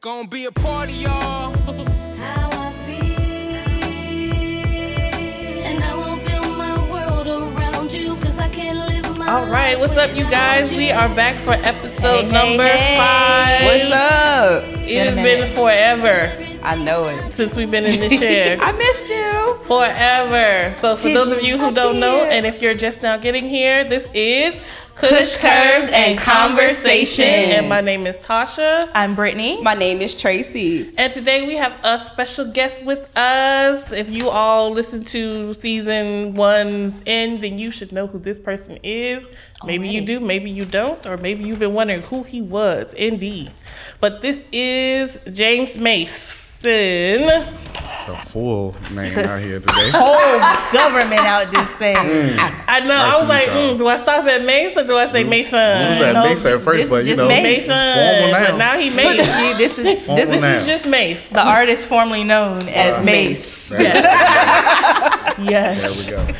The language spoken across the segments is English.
gonna be a party, y'all. how I feel. And I will build my world around you, cause I can't live my All right, what's up, you guys? We are back for episode Hey, hey, number hey. five. What's up? It has been forever I know it. since we've been in this chair. I missed you. forever. So for Did those of you who I don't know, and if you're just now getting here, this is Kush, Kush Curves Curves and and Conversation. Conversation. And my name is Tasha. I'm Brittany. My name is Tracy. And today we have a special guest with us. If you all listen to season one's end, then you should know who this person is. Maybe you do, maybe you don't, or maybe you've been wondering who he was. Indeed. But this is James Mason. The full name out here today. Whole government out this thing. Mm. I know. Nice I was like, mm, do I stop at Mason or do I say mm. Mason? What was that? no, Mason at first, but you just know, Mace. Mason. formal But now. now he But Mace. you- this is Formal this is. This is just Mace. the artist formerly known uh, as Mace. Yes. There we go.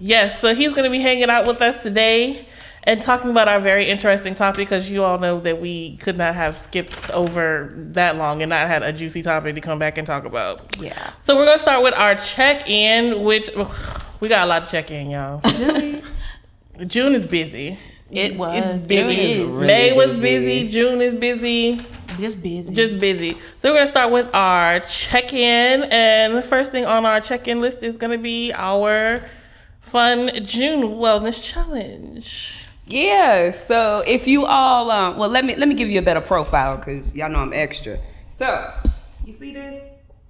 Yes. So he's going to be hanging out with us today and talking about our very interesting topic because you all know that we could not have skipped over that long and not had a juicy topic to come back and talk about. Yeah. So we're going to start with our check in, which we got a lot of check in, y'all. June is busy. It was. Busy. is. really May was busy. busy. June is busy. Just busy. Just busy. So we're gonna start with our check-in, and the first thing on our check-in list is gonna be our fun June wellness challenge. Yeah. So if you all, um, well, let me let me give you a better profile because y'all know I'm extra. So you see this?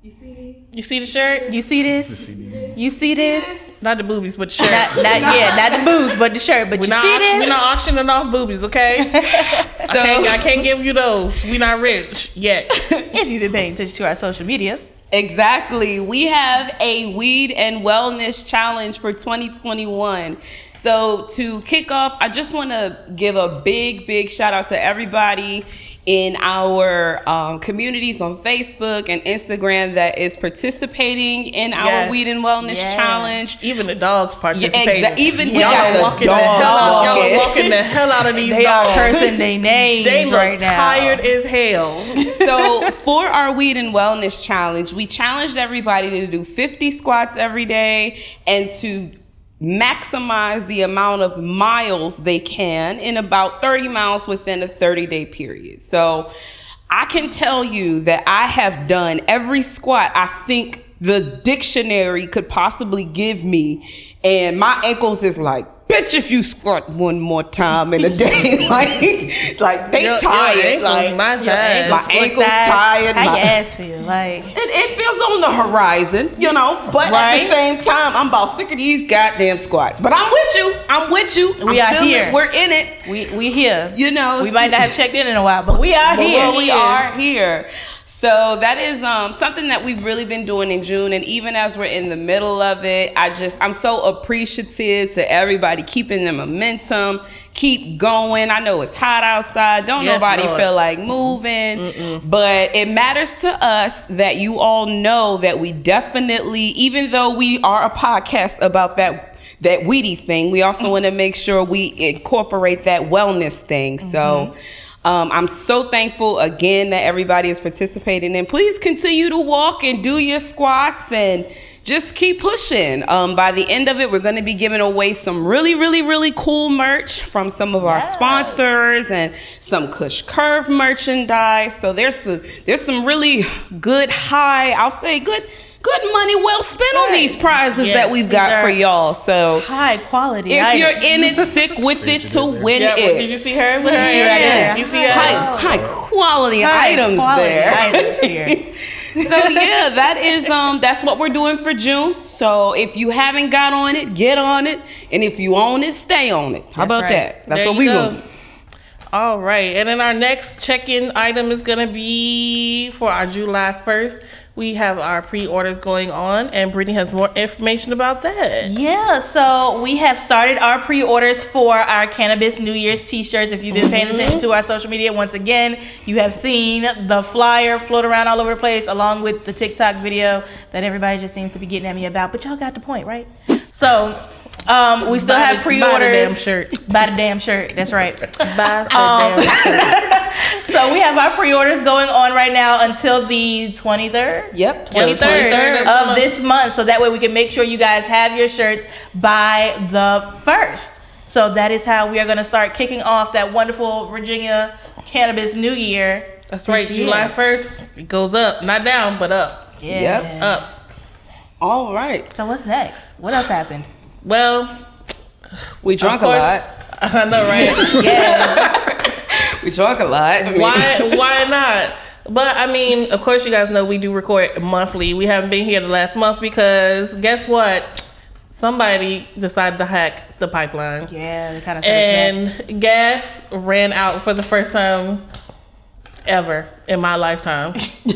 You see this? You see the shirt? you see this? You see this? Not the boobies, but the shirt. Not, not yeah, not the boobs, but the shirt. But we're you not, see this? We're not auctioning off boobies, okay? I, So can't, I can't give you those. We're not rich yet. if you've been paying attention to our social media, Exactly. We have a weed and wellness challenge for 2021. So, to kick off, I just want to give a big, big shout out to everybody in our um, communities on Facebook and Instagram that is participating in our Yes. weed and wellness Yeah. challenge. Even the dogs Yeah, participating. exa- even y'all are the walking the hell dogs out. Y'all are walking. the hell out of these they dogs. are cursing their names They look right now. tired as hell. so for our weed and wellness challenge, we challenged everybody to do 50 squats every day and to maximize the amount of miles they can in about 30 miles within a 30 day period. So I can tell you that I have done every squat I think the dictionary could possibly give me and my ankles is like bitch if you squat one more time in a day like like they Your- your tired ankles, like my Your thighs. my ankles that- tired, How my- your ass feel? Like it, it feels on the horizon, you know, but at the same time, I'm about sick of these goddamn squats. But I'm with you. I'm with you. We I'm are still here. In, we're in it. we we here. You know, we might not have checked in in a while, but we are but here. we are here. So that is um, something that we've really been doing in June, and even as we're in the middle of it, I just I'm so appreciative to everybody keeping the momentum, keep going. I know it's hot outside. Don't Yes, nobody Lord. feel like moving, but it matters to us that you all know that we definitely, even though we are a podcast about that that weedy thing, we also want to make sure we incorporate that wellness thing. So. Um, I'm so thankful again that everybody is participating and please continue to walk and do your squats and just keep pushing. Um, by the end of it, we're going to be giving away some really, really, really cool merch from some of our sponsors and some Kush Curve merchandise. So there's some, there's some really good high, I'll say good, good money well spent on these prizes Yes, that we've got these are- for y'all. So high quality. if items. you're in it, stick with it to you did there. win Yeah, it. did you see her? With her? Yeah. You see her? high, high quality High items quality there. items here. so yeah, that is um that's what we're doing for June. So if you haven't got on it, get on it, and if you own it, stay on it. How That's about right. that? That's There what we go. gonna. do. All right, and then our next check-in item is gonna be for our July first. We have our pre-orders going on, and Brittany has more information about that. Yeah, so we have started our pre-orders for our cannabis New Year's T-shirts. If you've been paying mm-hmm. attention to our social media, once again, you have seen the flyer float around all over the place, along with the TikTok video that everybody just seems to be getting at me about. But y'all got the point, right? So um, we still Buy have the- pre-orders. buy the damn shirt. Buy the damn shirt. That's right. Buy the Um, damn shirt. So we have our pre-orders going on right now until the 23rd. Yep. 23rd, 23rd of this month. So that way we can make sure you guys have your shirts by the 1st. So that is how we are going to start kicking off that wonderful Virginia Cannabis New Year. That's right. year. July first, it goes up, not down, but up, Yeah. Yep. up. All right. So what's next? What else happened? Well, We drunk a lot. I know, right? Yeah. We drunk a lot. I mean- why? Why not? But I mean, of course, you guys know we do record monthly. We haven't been here the last month because guess what? Somebody decided to hack the pipeline. yeah, kind of and gas ran out for the first time ever in my lifetime. so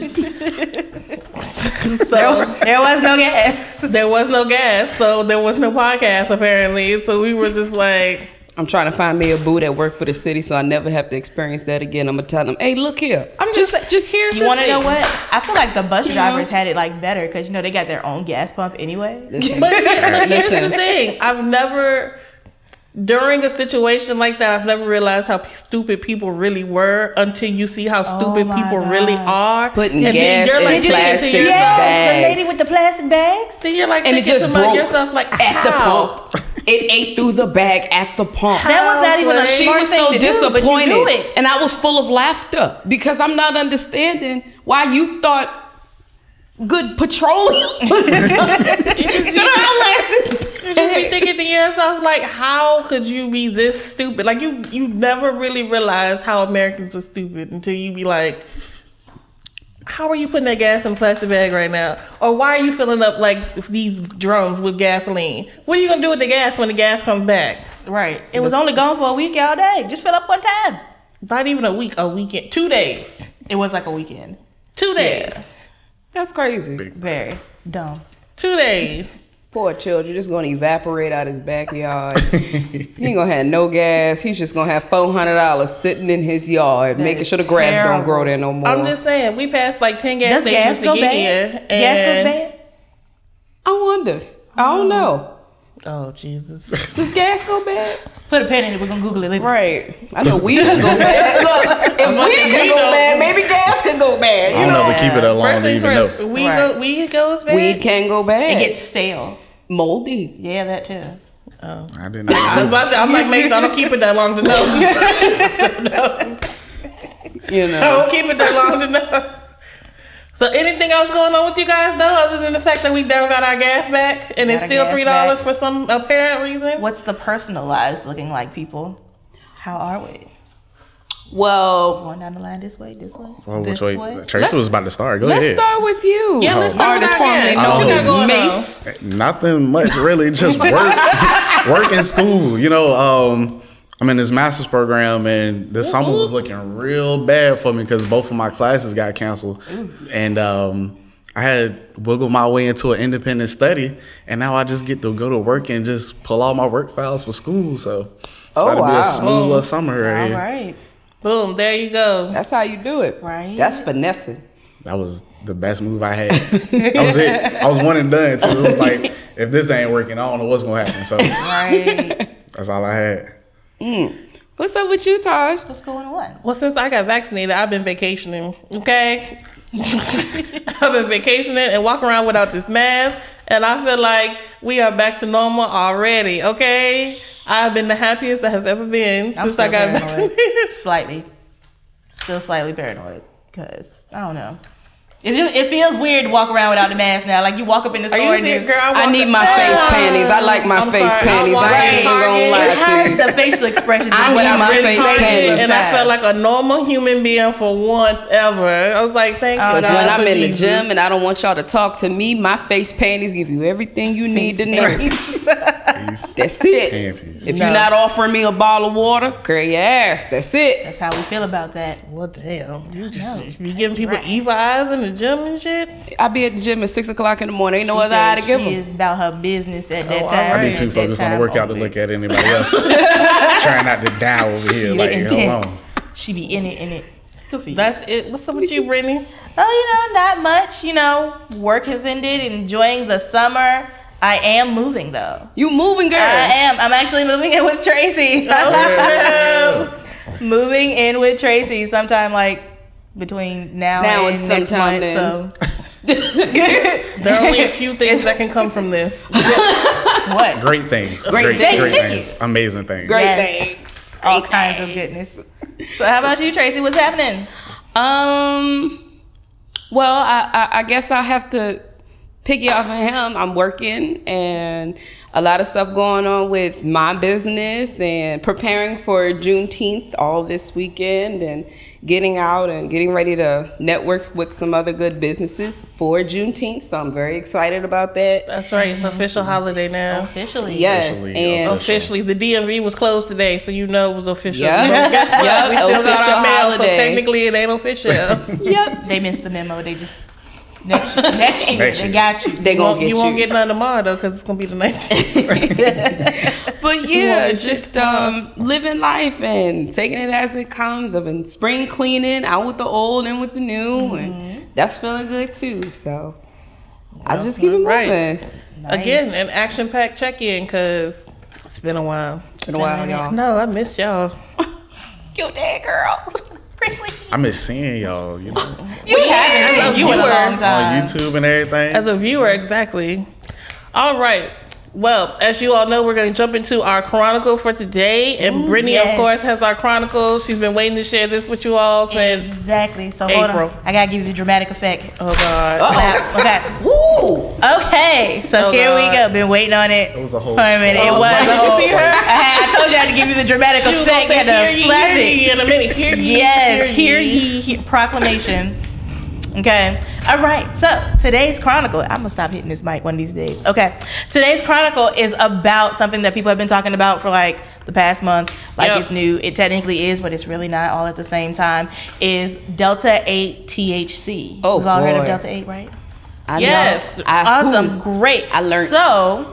there was no gas. there was no gas, so there was no podcast apparently. So we were just like, I'm trying to find me a boo that work for the city, so I never have to experience that again. I'm gonna tell them, "Hey, look here. I'm just, just here. You want to know what? I feel like the bus drivers had it like better because you know they got their own gas pump anyway. Listen, but here's Listen. the thing: I've never. During a situation like that, I've never realized how p- stupid people really were until you see how oh stupid my people really are. Putting And gas you're in like, thinking to plastic yourself- bags. the lady with the plastic bags. Then you're like, and it just to broke yourself like, at the pump. It ate through the bag at the pump. That was not even a She she smart was thing so to do, but you disappointed, do it. and I was full of laughter because I'm not understanding why you thought good petroleum was gonna outlast this. You just be thinking to yourself, like, how could you be this stupid? Like, you you never really realized how Americans were stupid until you be like, how are you putting that gas in a plastic bag right now? Or why are you filling up like these drums with gasoline? What are you gonna do with the gas when the gas comes back? Right. It was only gone for a week all day. Just fill up one time. Not even a week, a weekend, two days, It was like a weekend. two days, That's crazy. Big Very dumb. two days. Poor children just gonna evaporate out his backyard. he ain't gonna have no gas. He's just gonna have four hundred dollars sitting in his yard, making sure the grass don't grow there no more. I'm just saying, we passed like ten gas Does stations gas to go get bad? here, gas and goes bad? I wonder. I don't hmm. know. oh Jesus. Does gas go bad? Put a pen in it. We're gonna Google it later. Right. I know weed can go bad. Look, if weed can go bad, maybe gas can go bad. I You don't know, ever keep it that long First to things even first, know. we Right. go, we goes bad. weed can go bad. It gets stale. Moldy. Yeah, that too. Oh. I did not. I was about to say, I'm like Mason. I don't keep it that long to know. You know, I know. don't keep it that long to know. So anything else going on with you guys though, other than the fact that we never got our gas back and it's Got our still three dollars back. for some apparent reason? What's the personal lives looking like, people? How are we? Well, Going down the line this way, this way. Well, This which way? way? Tracy was about to start. Go let's ahead. start with you. Yeah, let's start with Artist our formerly guest. known What you as Mace. Nothing much really. Just work, work in school. You know, um, I'm in this master's program, and this summer was looking real bad for me because both of my classes got canceled, and um, I had wiggled my way into an independent study, and now I just get to go to work and just pull all my work files for school. So it's Oh, about to be a smooth little summer right All here. right. Boom, there you go. That's how you do it. Right. That's finessing. That was the best move I had. that was it. I was one and done too. It was like, if this ain't working, I don't know what's gonna happen. So Right. that's all I had. Mm. What's up with you, Taj? What's going on? Well, since I got vaccinated, I've been vacationing. Okay, I've been vacationing and walking around without this mask, and I feel like we are back to normal already. Okay, I've been the happiest I have ever been since I got paranoid. vaccinated. Slightly. Still slightly paranoid. Because, I don't know. It, it feels weird to walk around without the mask now. Like you walk up in the Are store you and serious, girl? I walked need up- my face panties. I like my I'm face sorry. panties. walked I in ain't even Target. gonna It lie to hides you. the facial expressions. I of what need I'm my really face trying to do panties. and I felt like a normal human being for once ever. I was like, thank you. Because when I'm in the gym and I don't want y'all to talk to me, my face panties give you everything you need to know. That's it. panties. If you're not offering me a bottle of water, curl your ass. That's it. That's how we feel about that. Well, damn, you just you giving people evil eyes in the gym and shit. I be at the gym at six o'clock in the morning. Ain't no She other eye said to give she them. is about her business at that Oh, time. I be too focused on the workout to look at anybody else. Trying not to die over here. She Like, hold on. intense. She be in it, in it. Good for you. That's it. What's up with you, Brittany? Oh, you know, not much. You know, work has ended. Enjoying the summer. I am moving though. You moving, girl. I am. I'm actually moving in with Tracy. Oh, moving in with Tracy sometime like between now, Now and and next month. then. So There are only a few things that can come from this. what? Great things. Great great, things. great things. Amazing things. Great Yes. thanks. All kinds of goodness. So how about you, Tracy? What's happening? Um. Well, I, I, I guess I have to pick it off of him. I'm working and a lot of stuff going on with my business and preparing for Juneteenth all this weekend and getting out and getting ready to network with some other good businesses for Juneteenth. So I'm very excited about that. That's right. It's official holiday now. Officially. Yes, Officially, and. Officially, the DMV was closed today, so you know it was official. Yep. But guess what? Yep, We still got our mail, so technically it ain't official. yep, They missed the memo. They just next next year Next they got you. they you gonna won't, get you you. won't get none tomorrow though, because it's gonna be the 19th. But yeah, just um, living life and taking it as it comes. I've been spring cleaning, out with the old and with the new, and that's feeling good too. So I just keep it Right. moving. Again, an action-packed check-in, because it's been a while. It's been a while, y'all. No, I missed y'all. Your dad, girl. I miss seeing y'all, you know, You haven't seen you in a long on. YouTube and everything. As a viewer, exactly. All right. Well, as you all know, we're going to jump into our chronicle for today. And Brittany, yes. of course, has our chronicle. She's been waiting to share this with you all since. Exactly. So hold on. I gotta give you the dramatic effect. Oh, God. Clap. Okay. Woo! Okay. So Oh, here we go. Been waiting on it. It was a whole for a minute. It was. Oh, a my. You see her? I, had, I told you I had to give you the dramatic She was effect. You say, had to hear ye, flap hear it. ye in a minute. Hear ye, Yes, hear hear ye proclamation. Okay. All right. So today's chronicle. I'm gonna stop hitting this mic one of these days. Okay. Today's chronicle is about something that people have been talking about for like the past month. Like Yep. it's new. It technically is, but it's really not all at the same time. Is Delta Eight THC? Oh, We've all heard of. Delta Eight, right? I Yes. know. I, Awesome, great. I learned. So,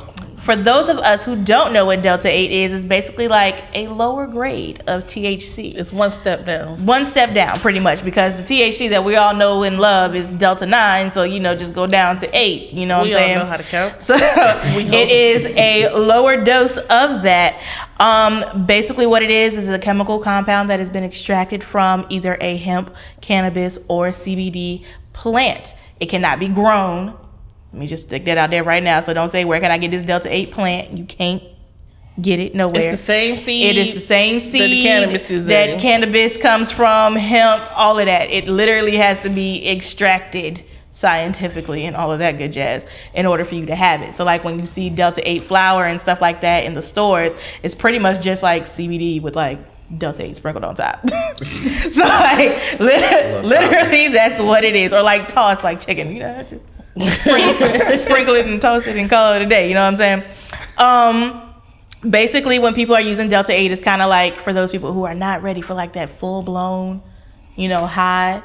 for those of us who don't know what Delta 8 is, it's basically like a lower grade of THC. It's one step down. one step down, pretty much, because the THC that we all know and love is Delta 9. So, you know, just go down to 8. You know We what all I'm saying? know how to count. So it is a lower dose of that. Um, basically, what it is is a chemical compound that has been extracted from either a hemp, cannabis, or CBD plant. It cannot be grown. Let me just stick that out there right now. So don't say where can I get this Delta Eight plant? You can't get it nowhere. It's the same seed. It is the same seed the cannabis is that in. cannabis comes from, hemp, all of that. It literally has to be extracted scientifically and all of that good jazz in order for you to have it. So like when you see Delta 8 flour and stuff like that in the stores, it's pretty much just like CBD with like Delta 8 sprinkled on top. so like lit- literally that's what it is. Or like toss like chicken, you know, that's just sprinkle, sprinkle it and toast it and call it a day. You know what I'm saying? Um, basically, when people are using Delta 8, it's kind of like for those people who are not ready for like that full blown, you know, high.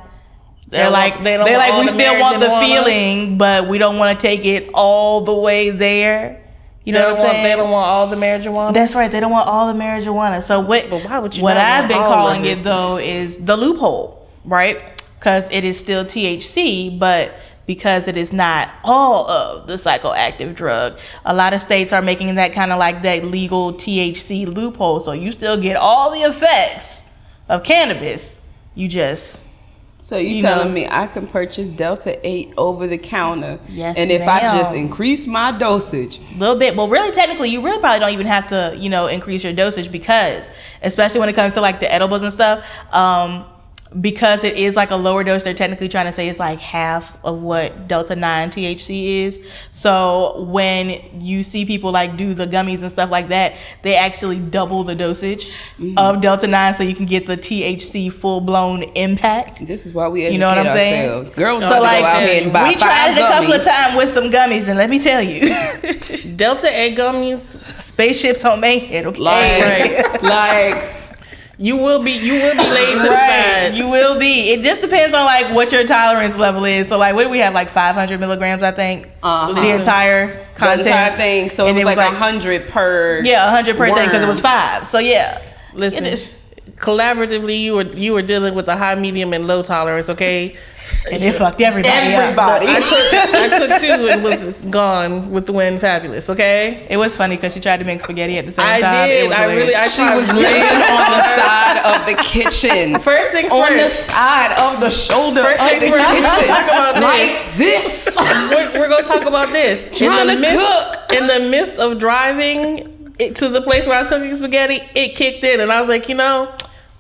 They're don't like they they are like we still want the marijuana." feeling, but we don't want to take it all the way there. You know what I'm want, saying? They don't want all the marijuana. That's right. They don't want all the marijuana. So what? But why would you What I've been calling it? it though is the loophole, right? Because it is still THC, but because it is not all of the psychoactive drug, a lot of states are making that kind of like that legal THC loophole. So you still get all the effects of cannabis. You just So you, You telling know. me I can purchase Delta 8 over the counter? Yes, And if I just increase my dosage, a little bit. Well, really, technically, you really probably don't even have to, you know, increase your dosage because, especially when it comes to like the edibles and stuff, um, because it is like a lower dose, they're technically trying to say it's like half of what Delta 9 THC is. So when you see people like do the gummies and stuff like that, they actually double the dosage mm. of Delta 9 so you can get the THC full blown impact. this is why we educate You know what I'm saying? Girls So so like, go out here and buy we five tried it a couple of times with some gummies, and let me tell you, Delta 8 gummies, spaceships on Mayhead, okay? Like, like you will be you will be laid to the Right, side. you will be. It just depends on like what your tolerance level is. So like, what do we have? Like 500 milligrams, I think. Uh-huh. The entire the entire thing. So it And was like a hundred per. Yeah, 100 per thing because it was five. So yeah. Listen, collaboratively, you were you were dealing with a high, medium, and low tolerance. Okay, and it fucked everybody. up. Everybody. I took I took two and was gone with the wind fabulous. Okay, It was funny because she tried to make spaghetti at the same I time. It did. was I really. I. She was laying on the side of the kitchen. First things on the side of the shoulder First of the things first, kitchen. talk about like this. we're, we're gonna talk about this. Trying in the to midst, cook. In the midst of driving it, to the place where I was cooking spaghetti, it kicked in, and I was like, you know,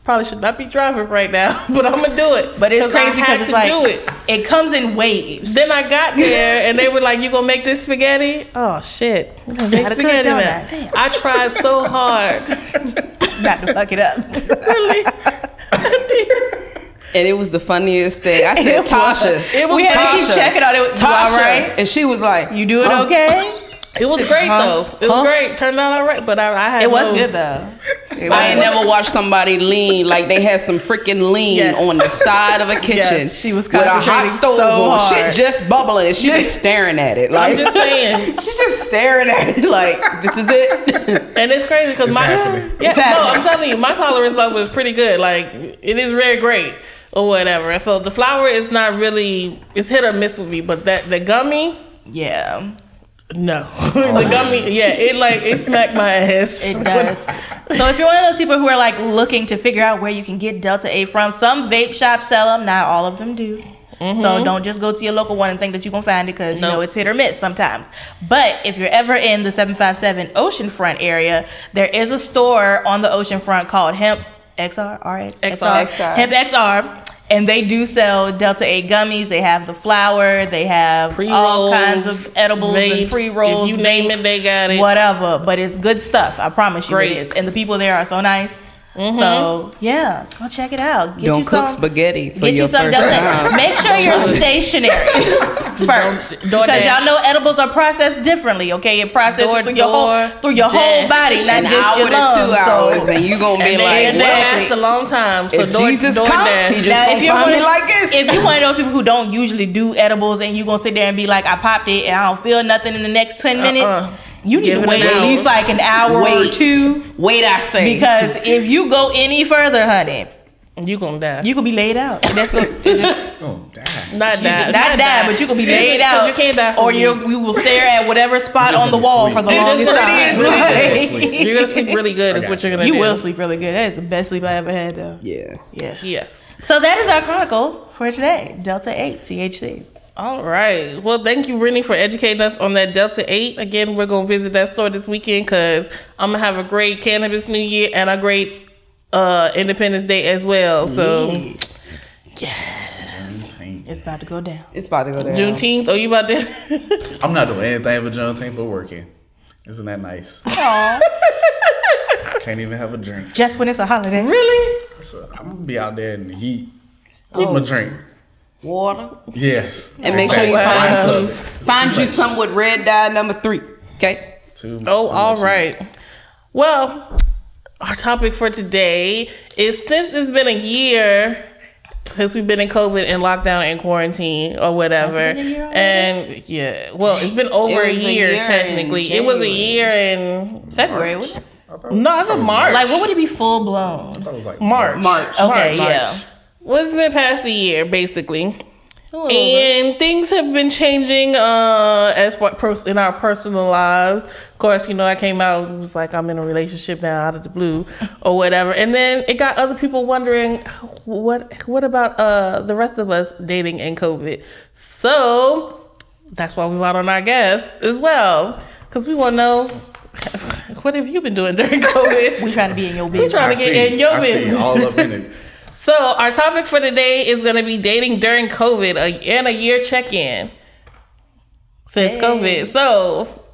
probably should not be driving right now, but I'm gonna do it. But it's crazy because it's like do it. it comes in waves. Then I got there, and they were like, "You gonna make this spaghetti?" Oh shit! Make spaghetti now. I? Tried so hard. Not to fuck it up. really. And it was the funniest thing. I said, was. Tasha. It was we had to keep Tasha. checking on it. Tasha. right? And she was like, You doing Huh? okay? It was great Huh? though. It was great. Turned out all right, but I, I had It was no- good though. It I ain't never watched somebody lean like they had some freaking lean Yes. on the side of a kitchen. Yes, she was with a hot stove so on, hard. shit just bubbling, and she just staring at it I'm like just saying, she's just staring at it like this is it. and it's crazy because my happening. yeah, It's no. I'm telling you, my tolerance level is pretty good. Like it is very great or whatever. So the flour is not really it's hit or miss with me, but that the gummy, Yeah, no, the gummy, yeah, it like it smacked my ass. it does. so if you're one of those people who are like looking to figure out where you can get Delta 8 from, some vape shops sell them. Not all of them do. So mm-hmm. don't just go to your local one and think that you're gonna find it because you know it's hit or miss sometimes. But if you're ever in the 757 Oceanfront area, there is a store on the oceanfront called Hemp XR RX XR. XR. Hemp XR. And they do sell Delta 8 gummies. They have the flour. They have all Pre-rolls, kinds of edibles and pre rolls. If you name it, they got it. Whatever. But it's good stuff. I promise you Great. it is. And the people there are so nice. Mm-hmm. So yeah, go check it out. Get Don't you cook some, spaghetti for Get you your some first Delta. time. Make sure you're stationary first, because DoorDash. y'all know edibles are processed differently. Okay, it processes Door- through your whole through your whole dash. body, not An just hour your lungs. two So- hours, and you gonna be and like, they, what? they a long time. So If door, Jesus door come, dash. he just Now, if you're find one me of- like this. If you're one of those people who don't usually do edibles and you gonna sit there and be like, I popped it and I don't feel nothing in the next ten uh-uh. minutes, Uh-uh. You need Give to wait at least like an hour wait, or two. wait, I say, Because if you go any further, honey, you gonna die. you could be laid out. That's gonna, Oh, damn. not die. not die, but you gonna be laid out. You can't die from or you you will stare at whatever spot on the wall sleep. for the You just longest time. be Sleep. You're gonna sleep really good. Is what you're gonna You do. You will sleep really good. That is the best sleep I ever had, though. yeah. Yeah. Yes. So that is our chronicle for today. Delta Eight THC. All right. Well, thank you, Brittany, for educating us on that Delta 8. Again, we're going to visit that store this weekend because I'm going to have a great Cannabis New Year and a great uh, Independence Day as well. So, Yeah Juneteenth. It's about to go down. It's about to go down. Juneteenth, oh, you about to? I'm not doing anything for Juneteenth but working. Isn't that nice? Aw. Can't even have a drink. Just when it's a holiday. really? So I'm gonna be out there in the heat with my drink. Water. Yes. And make sure you find some, find you some with red dye number three. Okay. Too- Oh, too all much. right. Well, our topic for today is since it's been a year since we've been in COVID and lockdown and quarantine or whatever. Has been a year and yeah, well, it's been over It a was a year, year technically. It was a year in February. wasn't it? I thought- no, I thought it think was March. Like, what would it be full blown? I thought it was like March. March. Okay, March. yeah. Well, it's been past a year, basically. A little bit. And things have been changing uh, as what pers- in our personal lives. Of course, you know, I came out it was like I'm in a relationship now out of the blue or whatever, and then it got other people wondering what what about uh, the rest of us dating in COVID. So that's why we brought on our guest as well because we want to know what have you been doing during COVID. We trying to be in your we business. trying I to get see. in your I see. business. All up in it. So our topic for today is going to be dating during COVID a, and a year check-in since Hey. COVID. So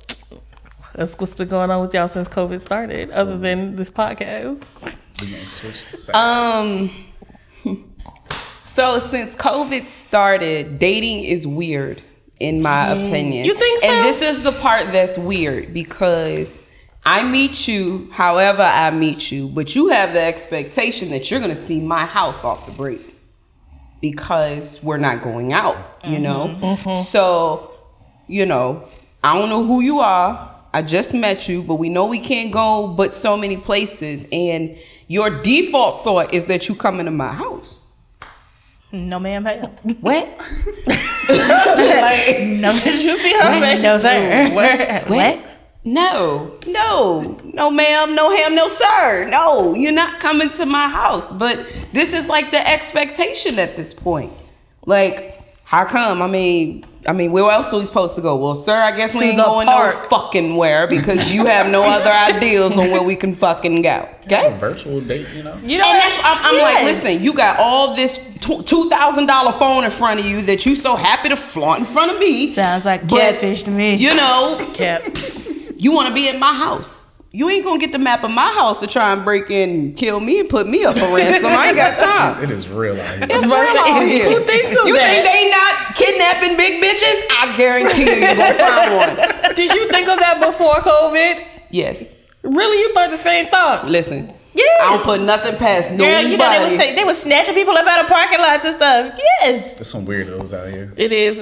that's what's been going on with y'all since COVID started, other than this podcast. We gonna switch to sides. Um. So since COVID started, dating is weird, in my opinion. You think so? And this is the part that's weird because I meet you, however I meet you, but you have the expectation that you're gonna see my house off the break because we're not going out. You mm-hmm. know. Mm-hmm. So, you know, I don't know who you are. I just met you, but we know we can't go but so many places. And your default thought is that you come into my house. No, ma'am, ma'am. What? like, No, You see her no, sir. What? What? No, no, no, ma'am, no ham, no sir. No, you're not coming to my house. But this is like the expectation at this point. Like, how come? I mean, I mean, where else are we supposed to go? Well, sir, I guess we ain't going park. no fucking where because you have no other ideas on where we can fucking go. Okay. A virtual date, you know. You know, And that's I'm, I'm like, listen, you got all this two thousand dollar phone in front of you that you so happy to flaunt in front of me. Sounds like But, catfish to me. You know, Cap. you want to be in my house. You ain't gonna get the map of my house to try and break in, and kill me, and put me up for ransom. I ain't got time. It is real out here. It's real out here. Who thinks of you that? think they not kidnapping big bitches? I guarantee you, you're gonna find one. Did you think of that before COVID? Yes. Really, you thought the same thought? Listen. Yes. I don't put nothing past Girl, you know they was ta- they was snatching people up out of parking lots and stuff. Yes. There's some weirdos out here. It is.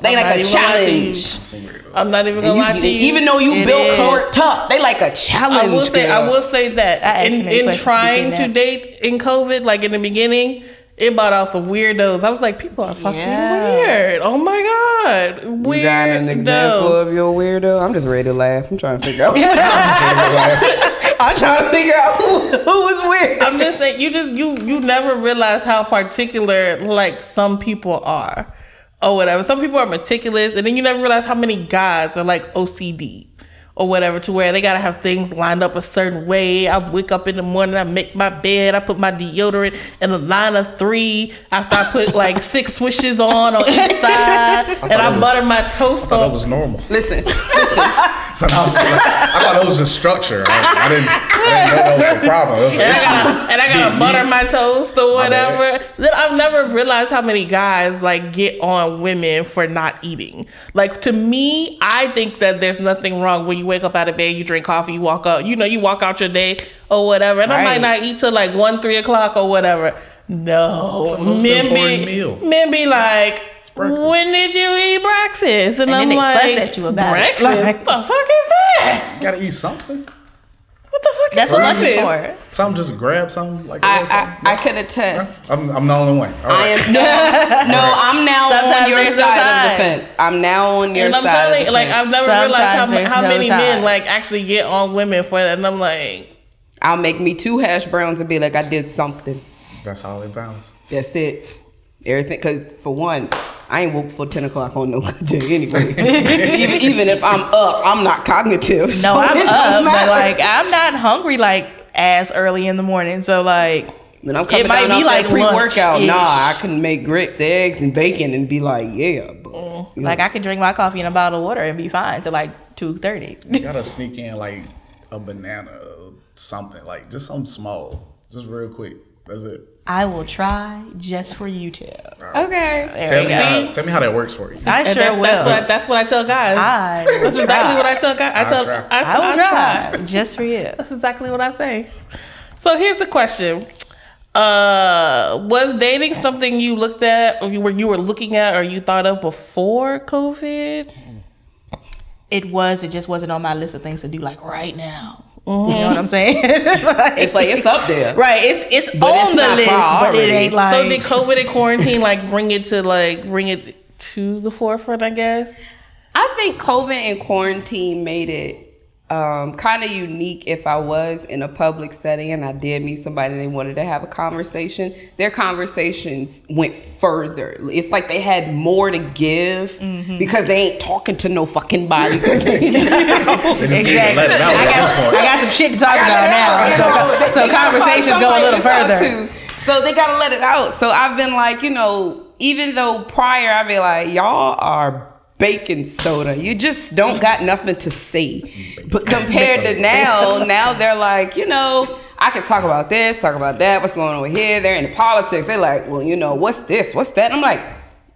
they like a challenge. Some weirdos. I'm not even gonna you- lie to you. even though you It built is. for tough, they like a challenge. I will say, girl. I will say that I in, in trying to that. date in COVID, like in the beginning, it brought out some weirdos. I was like, people are fucking Yeah. weird. Oh my god, weird. You got an example of your weirdo? I'm just ready to laugh. I'm trying to figure out. I'm trying to figure out who, who was weird. I'm just saying, you just you you never realize how particular like some people are, or whatever. Some people are meticulous, and then you never realize how many guys are like OCD or whatever, to where they gotta have things lined up a certain way. I wake up in the morning, I make my bed, I put my deodorant in a line of three after I put like six swishes on on each side, and I was- butter my toast. I toast thought that was normal. Listen, listen. So I, was like, I thought it was just structure. I, I, didn't, I didn't know that was a problem. It was an And I gotta, and I gotta Deep, butter deep. my toast or whatever. Then I've never realized how many guys like get on women for not eating. Like to me, I think that there's nothing wrong when you wake up out of bed, you drink coffee, you walk out, you know, you walk out your day or whatever. And I might not eat till like one, three o'clock or whatever. No, It's the most men important be, meal. men be like. breakfast. When did you eat breakfast? And, And I'm they like, fuss at you about it. breakfast? Like- What the fuck is that? You gotta eat something. What the fuck That's what lunch is breakfast? for. Something just grab something like I, that. something. I, I could attest. I'm, I'm the only one. All I am no, no. I'm now on your there's no side of time. the fence. I'm now on your and I'm side telling of you, the like fence. I've never realized how, Sometimes ma- there's how no many time. men like actually get on women for that, and I'm like, I'll make me two hash browns and be like, I did something. That's all it matters. That's it. Everything, because for one, I ain't woke for ten o'clock on no good day anyway. even even if I'm up, I'm not cognitive. so No, I'm up, but like I'm not hungry like as early in the morning. So like when I'm coming it might down be off like that pre-workout, nah, I can make grits, eggs, and bacon and be like, yeah. But, mm. you know. like I could drink my coffee in a bottle of water and be fine till like two thirty. You gotta sneak in like a banana or something, like just something small, just real quick. That's it. I will try just for you two. okay. Tell me how. Tell me how that works for you. I and sure that's, will. that's, what I, that's what I tell guys. I that's will exactly what. I tell guys. I I'll tell. try. I, I will I try just for you. That's exactly what I say. So here's the question: uh, Was dating something you looked at, or you were you were looking at, or you thought of before COVID? It was. It just wasn't on my list of things to do like right now. You know what I'm mm-hmm. saying? Like- It's like it's up there. right. It's it's But on it's the not list, but it ain't like. so did COVID and quarantine like bring it to like bring it to the forefront? I guess. I think COVID and quarantine made it um, kind of unique if I was in a public setting and I did meet somebody and they wanted to have a conversation. Their conversations went further. It's like they had more to give Mm-hmm. because they ain't talking to no fucking body. they- They just need to let it out I got. I got some shit to talk about now. let it. So, so They gotta find conversations go a little to further. to. So they gotta let it out. So I've been like, you know, even though prior I'd be like, y'all are baking soda. You just don't got nothing to say. But compared to now, now they're like, you know, I can talk about this, talk about that, what's going on over here. They're into politics. They're like, well, you know, what's this? What's that? I'm like,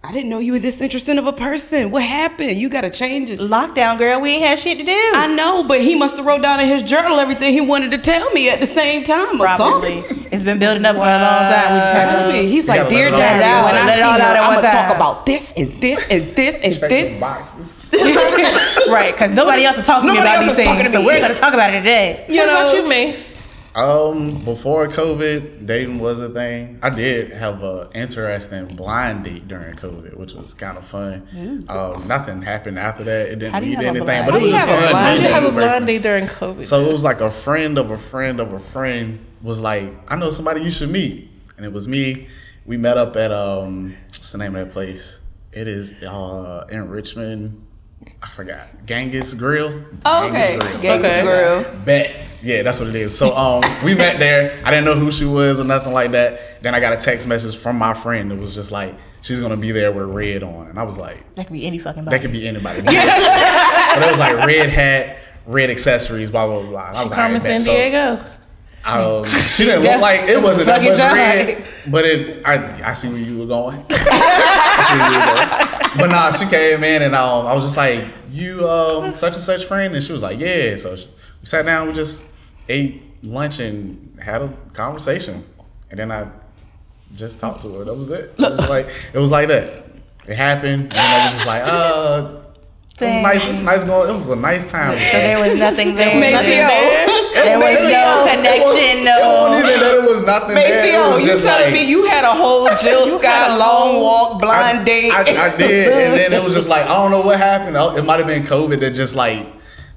I didn't know you were this interesting of a person. What happened? You gotta change it. Lockdown, girl. We ain't had shit to do. I know, but he must have wrote down in his journal everything he wanted to tell me at the same time or Probably. something. It's been building up for a long time. We just had Tell to me. He's like, dear let it all dad, out. when I see her, I'm gonna talk about this and this and this and Check this. the boxes. right, because nobody else is talking to me about else these is talking things, to so we're gonna talk about it today. You What know, about you, Mace? Um, before COVID, dating was a thing. I did have a interesting blind date during COVID, which was kind of fun. Um, nothing happened after that. It didn't How lead to anything, blind but it was just How do you have a fun. Why did you have a blind date during COVID? So it was like a friend of a friend of a friend was like, I know somebody you should meet. And it was me. We met up at um what's the name of that place? It is uh in Richmond. I forgot. Genghis Grill. Oh, okay. Genghis Genghis Okay. Grill. Bet. Yeah, that's what it is. So um we met there. I didn't know who she was or nothing like that. Then I got a text message from my friend that was just like, she's gonna be there with red on. And I was like, That could be any fucking body. that could be anybody. but it was like red hat, red accessories, blah blah blah. And I was like, Carmen "Alright, bet." San So, Diego. Um, she didn't look like it wasn't that much red, like- but it. I I see where you were going. I see where you were going. But nah, she came in and um, I was just like, "You um, such and such friend," and she was like, "Yeah." So she, we sat down, we just ate lunch and had a conversation, and then I just talked to her. That was it. It was like it was like that. It happened, and I was just like, "Uh." It was nice. It was nice going. It was a nice time. So there was nothing there. Maceo. There was no connection, It wasn't no. even that it was nothing there. It Maceo, was you just telling like, me you had a whole Jill Scott long walk blind date? I, I did, and then it was just like I don't know what happened. It might have been COVID that just like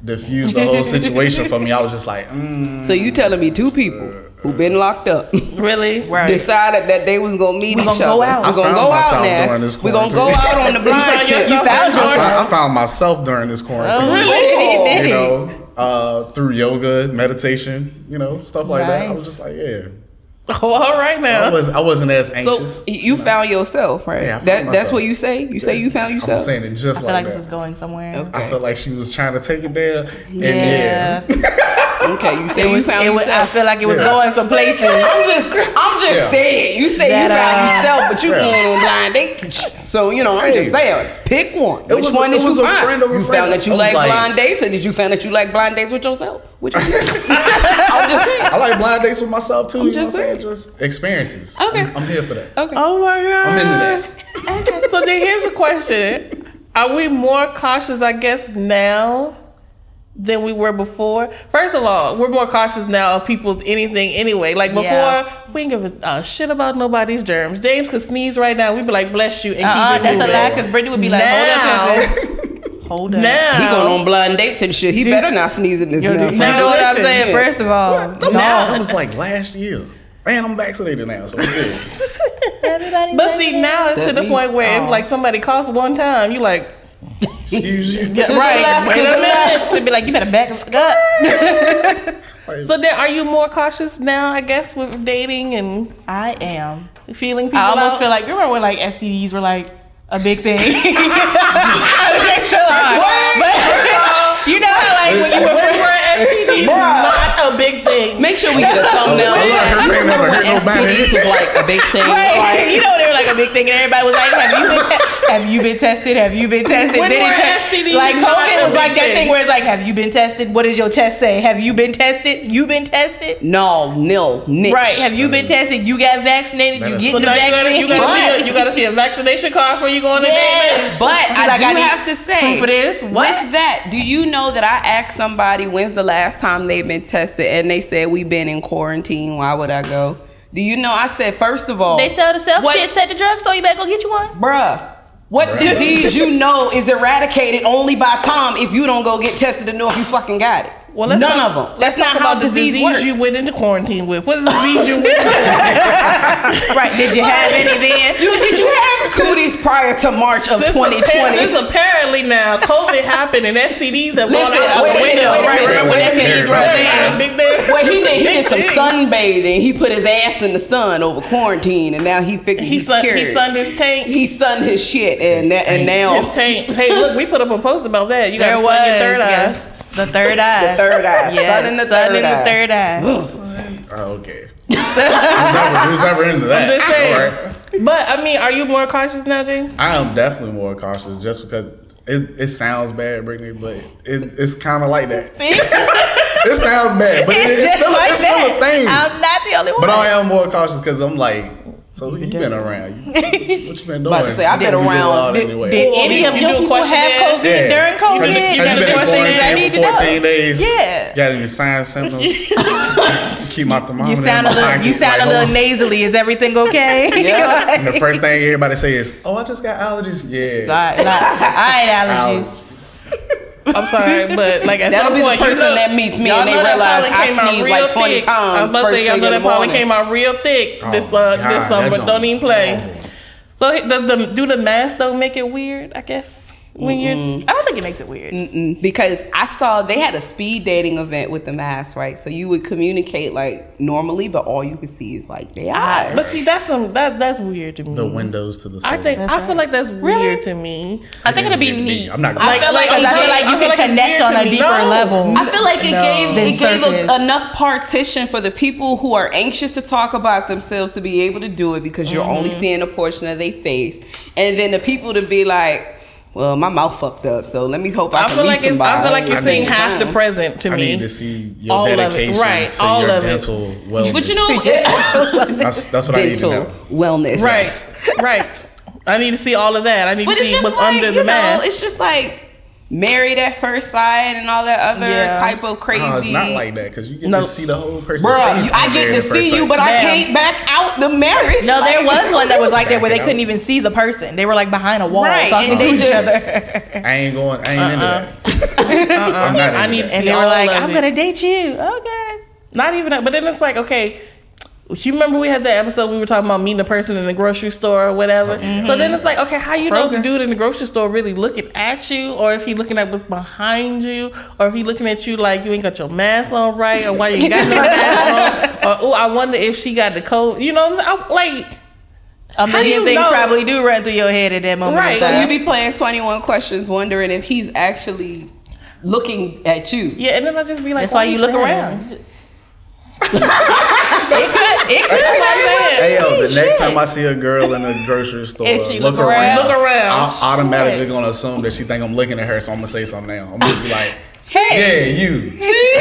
diffused the whole situation for me. I was just like, mm, so you telling me two people who been locked up Really? Right. decided that they was gonna meet We each gonna go other. out. We I gonna go out now. during this We gonna go out on the blind tip. You found I, yours. found, I found myself during this quarantine. Oh, really? Did You know, uh, through yoga, meditation, you know, stuff like that. I was just like, yeah. Oh, all right I now. was I wasn't as So anxious. you found yourself, right? Yeah, I found that, that's what you say. You say you found yourself. I'm saying it just I feel like like, this that. is going somewhere. Okay. I felt like she was trying to take it there, and Yeah. yeah, Okay, you say It you found it was, I feel like it was Yeah. going some places. I'm just, I'm just Yeah. saying. You say That, you found uh, yourself, but you Yeah. going on blind dates. So you know, I'm just saying, pick one. It Which was a- one it did was you a find? friend of a you friend. found that you like, like- blind dates, or did you find that you like blind dates with yourself? Which one? I'm just saying. I like blind dates with myself too. you know what I'm saying? saying. Just experiences. Okay. I'm, I'm here for that. Okay. Oh my god. I'm into that. so then here's a question. Are we more cautious, I guess, now than we were before? First of all, we're more cautious now of people's anything anyway. Like before, Yeah. we didn't give a uh, shit about nobody's germs. James could sneeze right now. We'd be like, bless you, and Uh-uh, keep it that's a lie because Brittany would be like, now, hold up. Hold up. now, He going on blind dates and shit. He better not sneeze in this Yo, now. do- You know what I'm Listen. saying? First of all, That was, that was like last year. And I'm vaccinated now, so I'm good. But see, now it's to the me. point where if like somebody coughs one time, you like, Excuse you. yeah, To the right? left, wait to a minute. they'd be like, you better back the up. So then, are you more cautious now? I guess with dating and I am. feeling people. I almost out? feel like you remember when like STDs were like a big thing. I think so, like, but you know how like when you were Remember, STDs is not a big thing. Make sure we get a thumbnail. Of that. her name never Remember when. STDs was like a big thing? Right. you know they were like a big thing, and everybody was like, "Have you been, te- have you been tested? Have you been tested?" When Then it were tra- STDs like not COVID was like that thing? thing where it's like, "Have you been tested? What does your test say? Have you been tested? You been tested?" No, nil, niche. Right. Have you been tested? You got vaccinated. You That is- getting So the now you gotta, vaccine. you, gotta see a, you gotta see a vaccination card before you go on a date. Yes. But I Like, do I need have to say, proof of this? What? with that, do you know that I asked somebody when's the last time they've been tested, and they said we've been in quarantine. Why would I go? Do you know? I said first of all, They sell the self What- shit at the drugstore. You better go get you one. bruh. What disease you know is eradicated only by time if you don't go get tested to know if you fucking got it. Well, let's None talk- of them. let's That's not talk how about the disease, disease works. you went into quarantine with. What's the disease you went into? Right. Did you have any then? You- did you have cooties prior to March of This 2020? This apparently now COVID happened and STDs have gone Listen, out wait the window. wait a right, minute, right, wait a when minute. STDs were a thing. Big thing. Well, he did. He did some sunbathing. He put his ass in the sun over quarantine, and now he figured He he's sun, cured. he sunned his tank. He sunned his shit, and that, and now His tank. Hey, look, we put up a post about that. You got There to was sun your third eye. The third eye. the third eye, Yes, sun in the sun third in the third eye. Oh, okay. who's, ever, who's ever into that? I'm just saying. All right. But I mean, are you more cautious now, James? I am definitely more cautious just because it, it sounds bad, Brittany, but it, it's kind of like that. It sounds bad, but it, it's, still, like it's still a thing. I'm not the only one. But I am more cautious because I'm like, So who you been around? You, what, you, what you been doing? About to say, I've been You a around. lot Did- anyway. Did Well, any of you your do people have questionnaire? COVID during COVID? Have you, have You you been a in question quarantine for 14 days? Yeah. Got any signs, symptoms? Keep my thermometer You in sound a little, pocket, you sound like, a little oh. nasally. Is everything okay? Yeah. And the first thing everybody say is, "Oh, I just got allergies." Yeah. I, I ain't allergies. Allergies. I'm sorry, but like at That'll some be the point, you person know- that meets me and they realize I came out sneeze real like 20 thick. I times was about to first say, y'all thing know in that the pollen morning. came out real thick Oh, this uh, God, this summer. Don't even play. horrible. So does the do the mask don't make it weird? I guess when you're I don't think it makes it weird. Mm, because I saw they had a speed dating event with the mask, right? So you would communicate like normally, but all you could see is like their eyes. But see, that's some that that's weird to me. The windows to the soul. I think I feel like that's weird to me. I think it'd be weird me. neat. I'm not gonna I feel like, Because I feel like you I feel can like connect on a deeper No. level. I feel like it No. gave Than it gave a, enough partition for the people who are anxious to talk about themselves to be able to do it because you're only Mm-hmm. seeing a portion of their face, and then the people to be like, "Well, my mouth fucked up, so let me hope I, I can feel meet like it's, somebody." I feel like you're I seeing half the present to I me. I need to see your All of it. dedication Right, to all your of it. dental wellness. But you know, that's that's what I need to dental know. wellness, Right, right. I need to see all of that. I need But to see what's like under you the know, mask. it's just like married at first sight and all that other Yeah. type of crazy. No, it's not like that because you get No. to see the whole person. Bruh, face I get to see you, sight. but I can't back out the marriage. No, there was one that was like that where they Back it couldn't even see the person. They were like behind a wall Right, talking and to they each just- other. I ain't going. I ain't into uh-uh. that. Uh-uh. I'm not I into need that. And they were like, I'm it. gonna date you. Okay. Not even that, but then it's like, okay, you remember we had that episode we were talking about meeting a person in the grocery store or whatever. Oh, but then it's like, okay, how you know if the Kroger. dude in the grocery store really looking at you, or if he looking at what's behind you, or if he looking at you like you ain't got your mask on right, or why you ain't got no mask on, or oh, I wonder if she got the cold. You know, what I'm saying? I- like A million things know? probably do run through your head at that moment. Right. So you be playing 21 questions, wondering if he's actually looking at you. yeah, and then I just be like, That's why you look around. it could. That's what I'm saying. Hey yo, the next time I see a girl in a grocery store, If she look, look around, around. Look around. I'm automatically gonna assume that she think I'm looking at her, so I'm gonna say something now. I'm just be like, Hey, "Yeah, you." I'm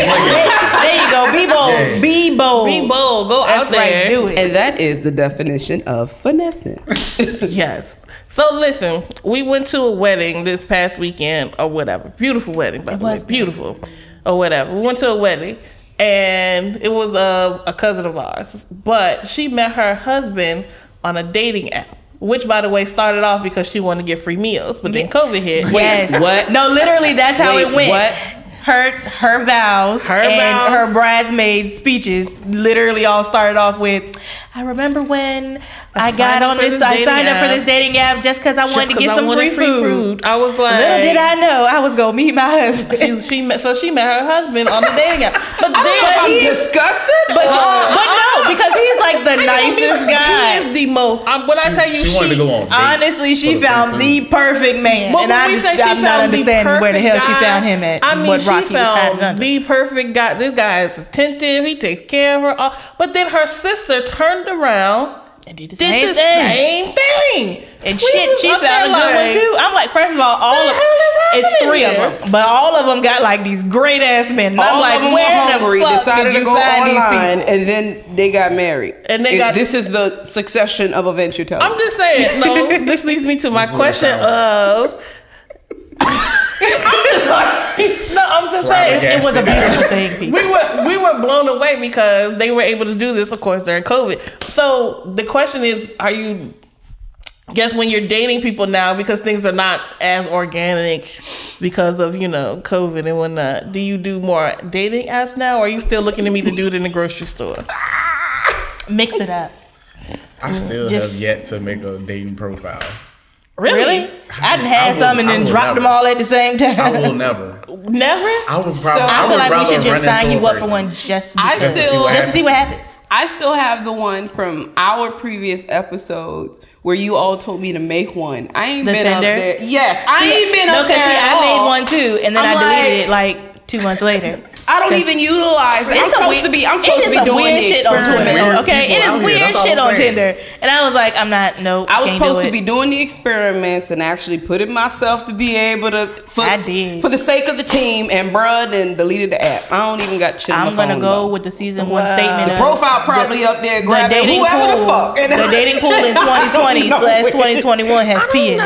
looking at There you go. Be bold. Yeah. Be bold. Be bold. Go That's out there. right. Do it. and that is the definition of finessing. Yes. So listen, we went to a wedding this past weekend or whatever. Beautiful wedding, by the way. was Beautiful. Or whatever. We went to a wedding and it was a, a cousin of ours. But she met her husband on a dating app. Which by the way started off because she wanted to get free meals, but then COVID hit. Yes. what? No, literally, that's how Wait, it went. what? Her her vows Her and vows. her bridesmaid speeches literally all started off with, "I remember when I, signed got on this. this I dating signed up for this dating app just because I wanted to Just get 'cause I some wanted free food. I was like Little did I know I was gonna meet my husband. she, she met, so she met her husband on the dating app. But I don't know if then I'm disgusted. But, or- uh, but no, uh, because he's like the nicest He guy. is the most. I'm, when I tell you, she wanted to go on dates Honestly, she found the food. perfect man, But and when I we just say she I'm not understanding where the hell perfect she found him at. I and mean, what she rock he was found the perfect guy. This guy is attentive. He takes care of her. All, but then her sister turned around, And did the did same the thing. same thing, And We shit, was she found a good one like, too. I'm like, first of all, all the of hell is it's three here? of them, but all of them got like these great ass men. And I'm all like, of them where were hungry, the fuck decided did to go online, and then they got married. And they It- got- This is the succession of events you're. I'm just saying. No, this leads me to my question is what it question sounds no, I'm just saying. It was a beautiful thing, people. we were we were blown away because they were able to do this, of course, during COVID. So the question is, are you? Guess when you're dating people now because things are not as organic because of you know COVID and whatnot. Do you do more dating apps now, or are you still looking at me to meet the dude in the grocery store? Mix it up. I still Just- have yet to make a dating profile. Really? I done had will- some and then dropped them all at the same time. I will never. Never. I would probably. So, I, I would feel like we should just sign you up for one just I because. Just to see still- what just to see what happens. I still have the one from our previous episodes where you all told me to make one. I ain't The been Tinder? up there. Yes, I ain't been no, up there. see, I made one too, and then I'm I deleted like- it like two months later. I I don't even utilize it. I'm It's a supposed weird- to be. I'm supposed to be doing weird the shit on experiment. Twitter. Okay, it is it here, weird shit on. Tinder, and I was like, I'm not. Nope. I was supposed to be doing the experiments and actually putting myself to be able to for, I did. for the sake of the team and bruh then deleted the app. I don't even got shit I'm my gonna phone, go though. with the season one Wow. statement. the profile probably up there grabbing dating whoever pool, the fuck. the dating pool in 2020 slash 2021 has pee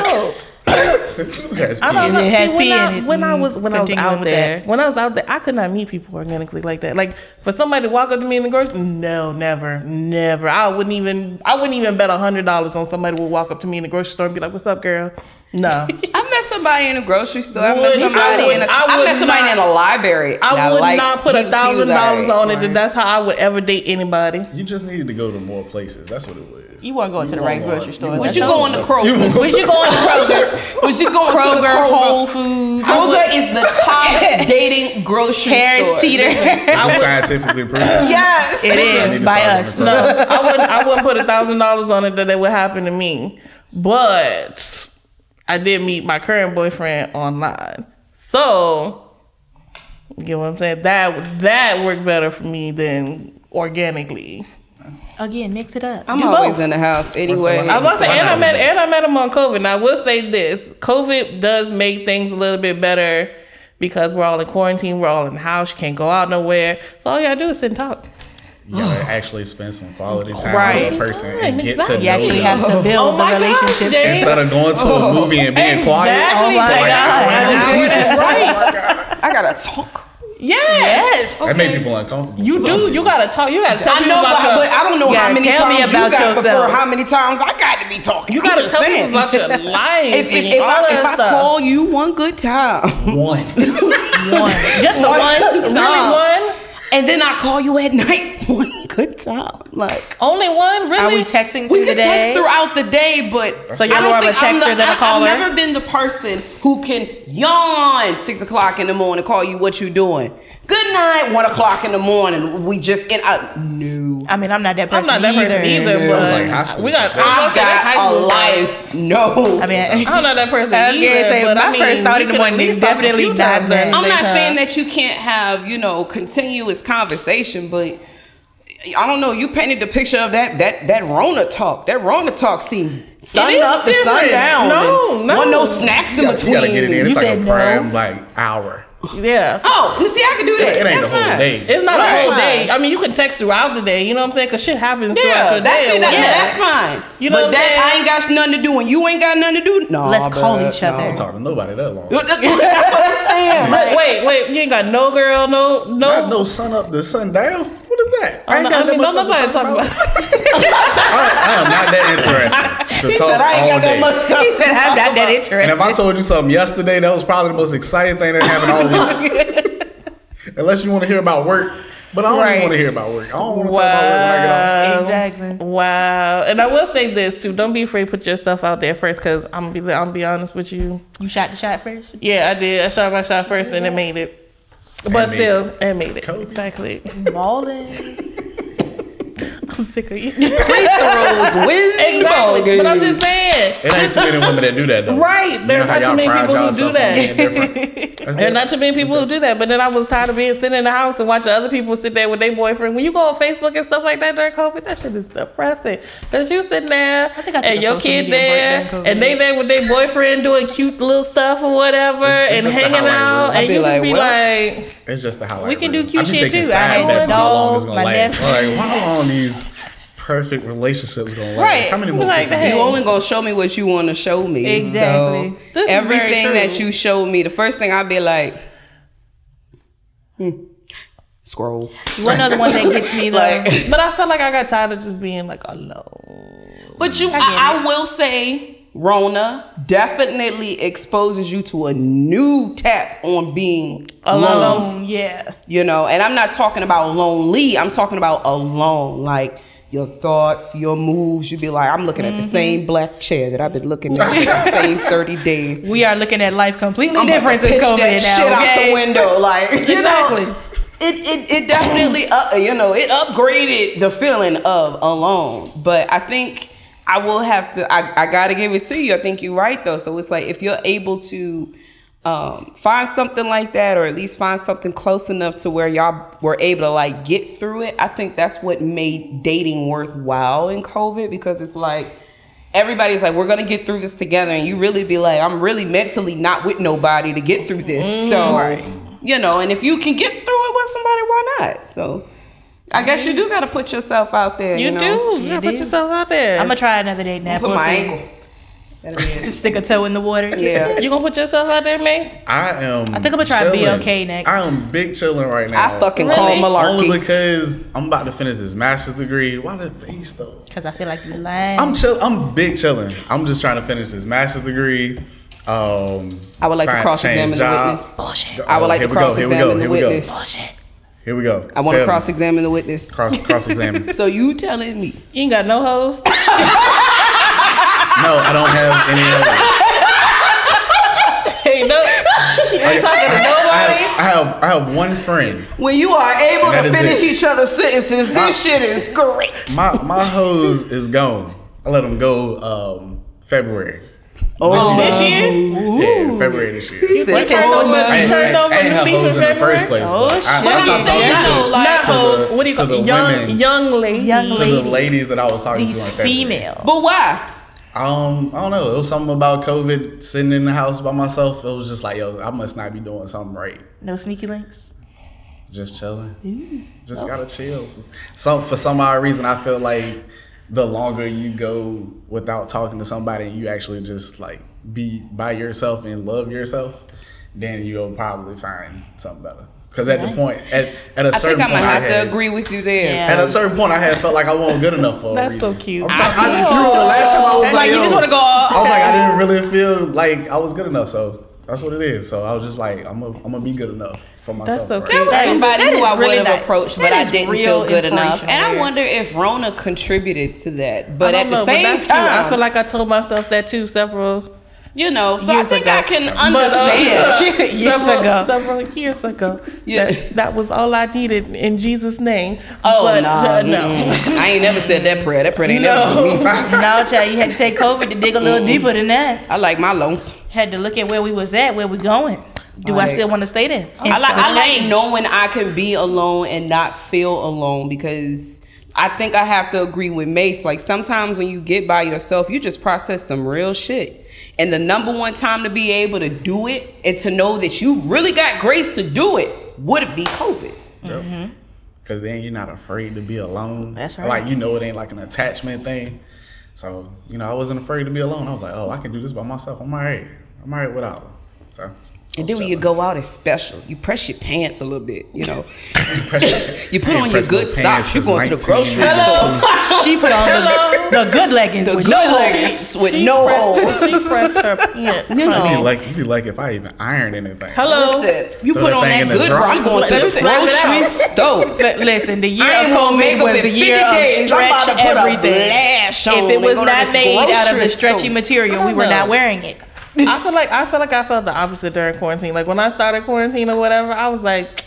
in it. No. Since you guys I don't being- know. It has See, when, I, when I was when I was out there, that. when I was out there, I could not meet people organically like that. Like for somebody to walk up to me in the grocery, no, never, never. I wouldn't even. I wouldn't even bet a hundred dollars on somebody would walk up to me in the grocery store and be like, "What's up, girl?" No, I met somebody in a grocery store. I met somebody would- in a, I I would met somebody not- in a library. I would liked- not put a was- he was thousand dollars alright. on it. That that's how I would ever date anybody. You just needed to go to more places. That's what it was. You weren't going to the right want- grocery store. want Would you some go in the stuff. Kroger? You want We some- should go into Kroger. Was you going to the Kroger, Kroger? Whole Foods, Kroger is the top dating grocery Harris store. Teeter. This is scientifically proven. Yes. It I need is to by us. No, I wouldn't. I wouldn't put a thousand dollars on it that it would happen to me. But I did meet my current boyfriend online, so you get what I'm saying. That that worked better for me than organically. Again, mix it up. I'm Do always both. in the house anyway. I was about to say, and I met and I met him on COVID. Now I will say this: COVID does make things a little bit better because we're all in quarantine, we're all in the house, you can't go out nowhere. So all you gotta do is sit and talk. You gotta actually spend some quality time Right. with a person and Right, get exactly. to You know actually them. have to build Oh the my God, relationships. Instead of going to a oh. movie and being quiet. Oh my Like, God. I- oh, Jesus. Right. I gotta talk. Yes. That made people uncomfortable. You do. You gotta talk. You gotta tell I know, about but, your, but I don't know how many times you got before how many times I got to be talking. you I'm gotta just tell saying. about your life. If, if, if, all I, if I call you one good time, one. One. Just the one. really time. one, and then I call you at night, one good time, like only one, really. Are we texting we through can the day? text throughout the day, but So you're I more don't of a think I'm texter the, than a I- caller? I've never been the person who can yawn six o'clock in the morning, call you what you doing. Good night, one o'clock in the morning. We just in. I, no. I mean, I'm not that person. I'm not that either. person either, Yeah, but was like, high school we got. stuff. I I've was gonna high got a life. No. I mean, I'm not that person I was either. gonna say, but my I mean, first thought we in the could morning at is least talk a definitely few not times that. during I'm the not saying that you can't have, you know, continuous conversation, but I don't know. You painted the picture of that that that Rona talk. That Rona talk seemed sun is up to sun down. No, no. One no snacks in You gotta, between. you gotta get it in. It's You like said a no. prime like hour. Yeah. Oh, you see, I can do that. It, it ain't That's the whole fine. day. It's not Right. a whole day. I mean, you can text throughout the day. You know what I'm saying? Because shit happens throughout Yeah, your that's day. it. That, whatever. That's fine. You know but what I'm that saying? I ain't got nothing to do, and you ain't got nothing to do. No, Let's call bruh, each I other. don't talk to nobody that long. That's what I'm saying. Like, wait, wait, you ain't got no girl, no, no. Not no sun up to sun down. What is that? I I ain't got that much don't nobody stuff to talk talk about. about. I, I am not that interested to he talk said I ain't all got that much stuff. He said, to I'm not that about." interested. And if I told you something yesterday, that was probably the most exciting thing that happened all week. Unless you want to hear about work. But I don't Right. even want to hear about work. I don't want to talk about work when I get off. Exactly. Wow. And I will say this too. Don't be afraid to put your stuff out there first because I'm gonna be I'm gonna be honest with you. You shot the shot first. Yeah, I did. I shot my shot first and it made it. But made still, it. it made it. Kobe. Exactly. Balling. I'm sick of you. Free throws, win exactly. But I'm just saying. It ain't too many women that do that though. Right. You There know are not too y'all many people who do that. being different. That's There are not too many people who do that, but then I was tired of being sitting in the house and watching other people sit there with their boyfriend. When you go on Facebook and stuff like that during COVID, that shit is depressing. Cause you sitting there think I and your kid there, and they there with their boyfriend doing cute little stuff or whatever, It's- it's and hanging out, and I'd you just like, be well, like, It's just the highlight. We can reel. do cute I be shit, taking too. side I had bets my on how long it's dog, gonna my last. nephew. Like, how long these perfect relationships gonna last? Right. How many more Like pictures? that. You only gonna show me what you want to show me. Exactly. So This is very everything that you showed me, the first thing I'd be like, hmm, scroll. One other one that gets me. Like, but I felt like I got tired of just being like alone. but you, get I, I will say, Rona definitely exposes you to a new tap on being alone. alone. Yeah. You know, and I'm not talking about lonely. I'm talking about alone. Like your thoughts, your moves. You'd be like, I'm looking at the same black chair that I've been looking at for the same 30 days. We are looking at life completely I'm different since COVID that now. shit out the window, like you Exactly. know. It, it, it definitely uh, you know it upgraded the feeling of alone but i think i will have to i, I gotta give it to you i think you're right though so it's like if you're able to um, find something like that, or at least find something close enough to where y'all were able to like get through it. I think that's what made dating worthwhile in COVID because it's like everybody's like, we're gonna get through this together, and you really be like, I'm really mentally not with nobody to get through this. So, you know, and if you can get through it with somebody, why not? So, I guess you do gotta put yourself out there. You, You, know? do. You gotta put yourself out there. I'm gonna try another date now. Put my ankle. Just stick a toe in the water. Yeah. you gonna put yourself out there, man? I am. I think I'm gonna try chilling. BLK next. I am big chilling right now. I fucking call Really? Only because I'm about to finish this master's degree. Why the face though? Cause I feel like you lying. I'm chill. I'm big chilling. I'm just trying to finish this master's degree. Um, I would like to cross-examine the witness. Bullshit. I would like to we go, here we go, cross-examine the here we go. witness. Here we go. I want to cross-examine the witness. cross cross examine. So you telling me? You ain't got no hoes. no, I don't have any of those. hey, no. You ain't talking to I have, I have I have one friend. When you are able to finish it. each other's sentences, this shit is great. My my hose is gone. I let him go um, February. Oh, This year? Yeah, February this year. He said, turned "Oh, over? man." I ain't, turned I over ain't new have hoes in in the first place. Oh, but I, shit. I What stopped talking saying? to, Not to hoes. the, What do you to call the young, women, young lady? Young to the ladies that I was talking to in These February. female. But why? Um, I don't know. It was something about COVID sitting in the house by myself. It was just like, yo, I must not be doing something right. No sneaky links. Just chilling. Just gotta chill. Some for some odd reason, I feel like the longer you go without talking to somebody and you actually just like be by yourself and love yourself, then you'll probably find something better. Because at the point, at, at a I certain think I'm point, gonna I have had, to agree with you there. Yeah. At a certain point, I had felt like I wasn't good enough for. That's so cute. I'm talking- I, you remember the last time I was Like, like, you yo, just wanna go all- I was like, I didn't really feel like I was good enough. So that's what it is. So I was just like, I'm gonna, I'm gonna be good enough for myself. so right cute. There was somebody that who is I would really have nice. approached, but I didn't feel good enough. inspirational And I wonder if Rona contributed to that. But at don't the know, same that's cute. time, I feel like I told myself that too several you know, so I think ago. I can But, uh, understand. Years several, ago. several years ago. Yeah. That, that was all I needed in Jesus' name. Oh but, no, uh, no. I ain't never said that prayer. That prayer ain't never for me. no, child, you had to take COVID to dig a little deeper than that. I like my loans. Had to look at where we was at, where we going. Do I still want to stay there? I like, I like knowing I can be alone and not feel alone because I think I have to agree with Mace. Like sometimes when you get by yourself, you just process some real shit. And the number one time to be able to do it and to know that you've really got grace to do it would it be COVID. Because mm-hmm. then you're not afraid to be alone. That's right. Like you know, it ain't like an attachment thing. So you know, I wasn't afraid to be alone. I was like, oh, I can do this by myself. I'm alright. I'm alright without them. So. And then when you go out, it's special. You press your pants a little bit, you know. Pressure. You put on your good socks. You're going to the grocery store. She put on the, the good leggings The with good no holes. leggings with She no pressed- holes. She pressed her pants. You You'd be like, you'd be like if I even ironed anything. Hello. Listen, you Throw put on that good dryer. I'm going to the Let's slap it grocery store. Listen, the year of ain't COVID was the year of days. Stretch to put a everything. If it was not made out of grocery the stretchy material, we were not wearing it. I feel like I feel like I felt the opposite during quarantine. Like when I started quarantine or whatever, I was like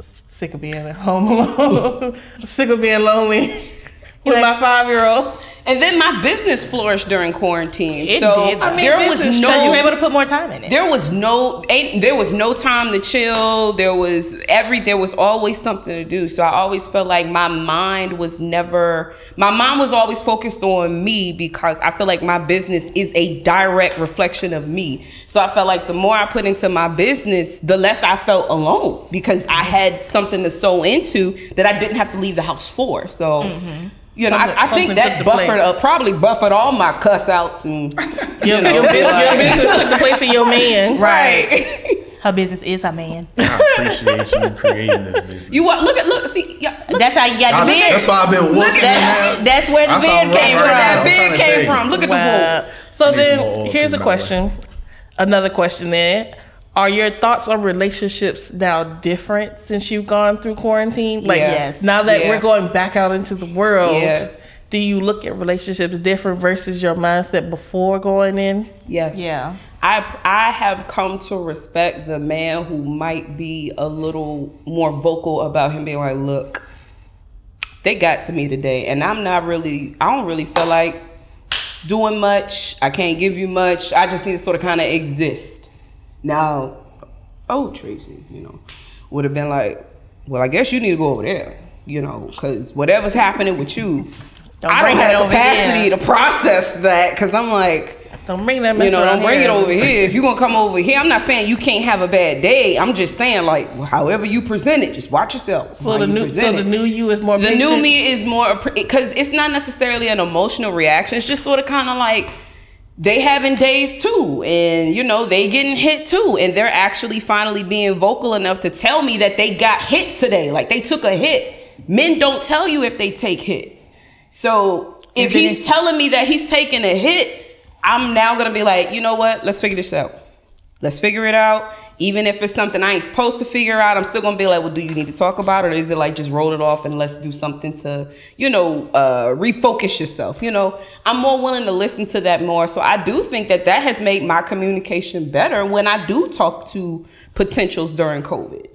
sick of being at home alone, sick of being lonely with my five year old. And then my business flourished during quarantine. It so did. I mean, there was no Because you were able to put more time in it. there was no ain't, there was no time to chill there was every there was always something to do so i always felt like my mind was never my mind was always focused on me because i feel like my business is a direct reflection of me so i felt like the more i put into my business the less i felt alone because i had something to sew into that i didn't have to leave the house for so mm-hmm. You know, Something- I, I think that took the place. buffered, uh, probably buffered all my cuss outs and Your, you know, your, business, like- your business took the place of your man. right. Her business is her man. I appreciate you creating this business. You wa- look at look see yeah, look, That's how you got I- the beard. that's why I've been whooping That- that's where the I saw beard came from. that I'm beard trying to tell came from. Look at Wow. the So I need some more then here's a by the way. question. Another question then. Are your thoughts on relationships now different since you've gone through quarantine? Like Yes. now that Yeah. we're going back out into the world, Yeah. do you look at relationships different versus your mindset before going in? Yes. Yeah. I I have come to respect the man who might be a little more vocal about him being like, look, they got to me today, and I'm not really. I don't really feel like doing much. I can't give you much. I just need to sort of kind of exist. Now, oh Tracy, you know, would have been like, well, I guess you need to go over there, you know, because whatever's happening with you, Don't I don't have the capacity to process that because I'm like, Don't bring that mess you know, don't bring here. it over here. If you're gonna come over here, I'm not saying you can't have a bad day. I'm just saying, like, however you present it, just watch yourself. So the you new, so the new you is more. The new me is more because it's not necessarily an emotional reaction. It's just sort of kind of like they having days too, and you know they getting hit too, and they're actually finally being vocal enough to tell me that they got hit today, like they took a hit. Men don't tell you if they take hits, so if he's telling me that he's taking a hit, I'm now gonna be like, you know what? Let's figure this out. Let's figure it out. Even if it's something I ain't supposed to figure out, I'm still gonna be like, well, do you need to talk about it? Or is it like just roll it off and let's do something to, you know, uh, refocus yourself? You know, I'm more willing to listen to that more. So I do think that that has made my communication better when I do talk to potentials during COVID.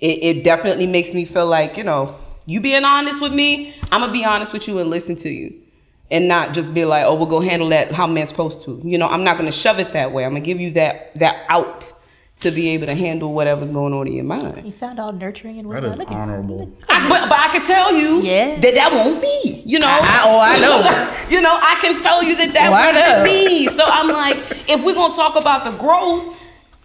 It, it definitely makes me feel like, you know, you being honest with me, I'm gonna be honest with you and listen to you and not just be like, oh, we'll go handle that how man's supposed to. You know, I'm not gonna shove it that way. I'm gonna give you that that out to be able to handle whatever's going on in your mind. You sound all nurturing and That whatnot. is Look honorable. I, but, but I can tell you Yeah. that that won't be. You know. I- oh, I know. you know, I can tell you that that Oh, I wasn't be. So I'm like, if we're gonna talk about the growth.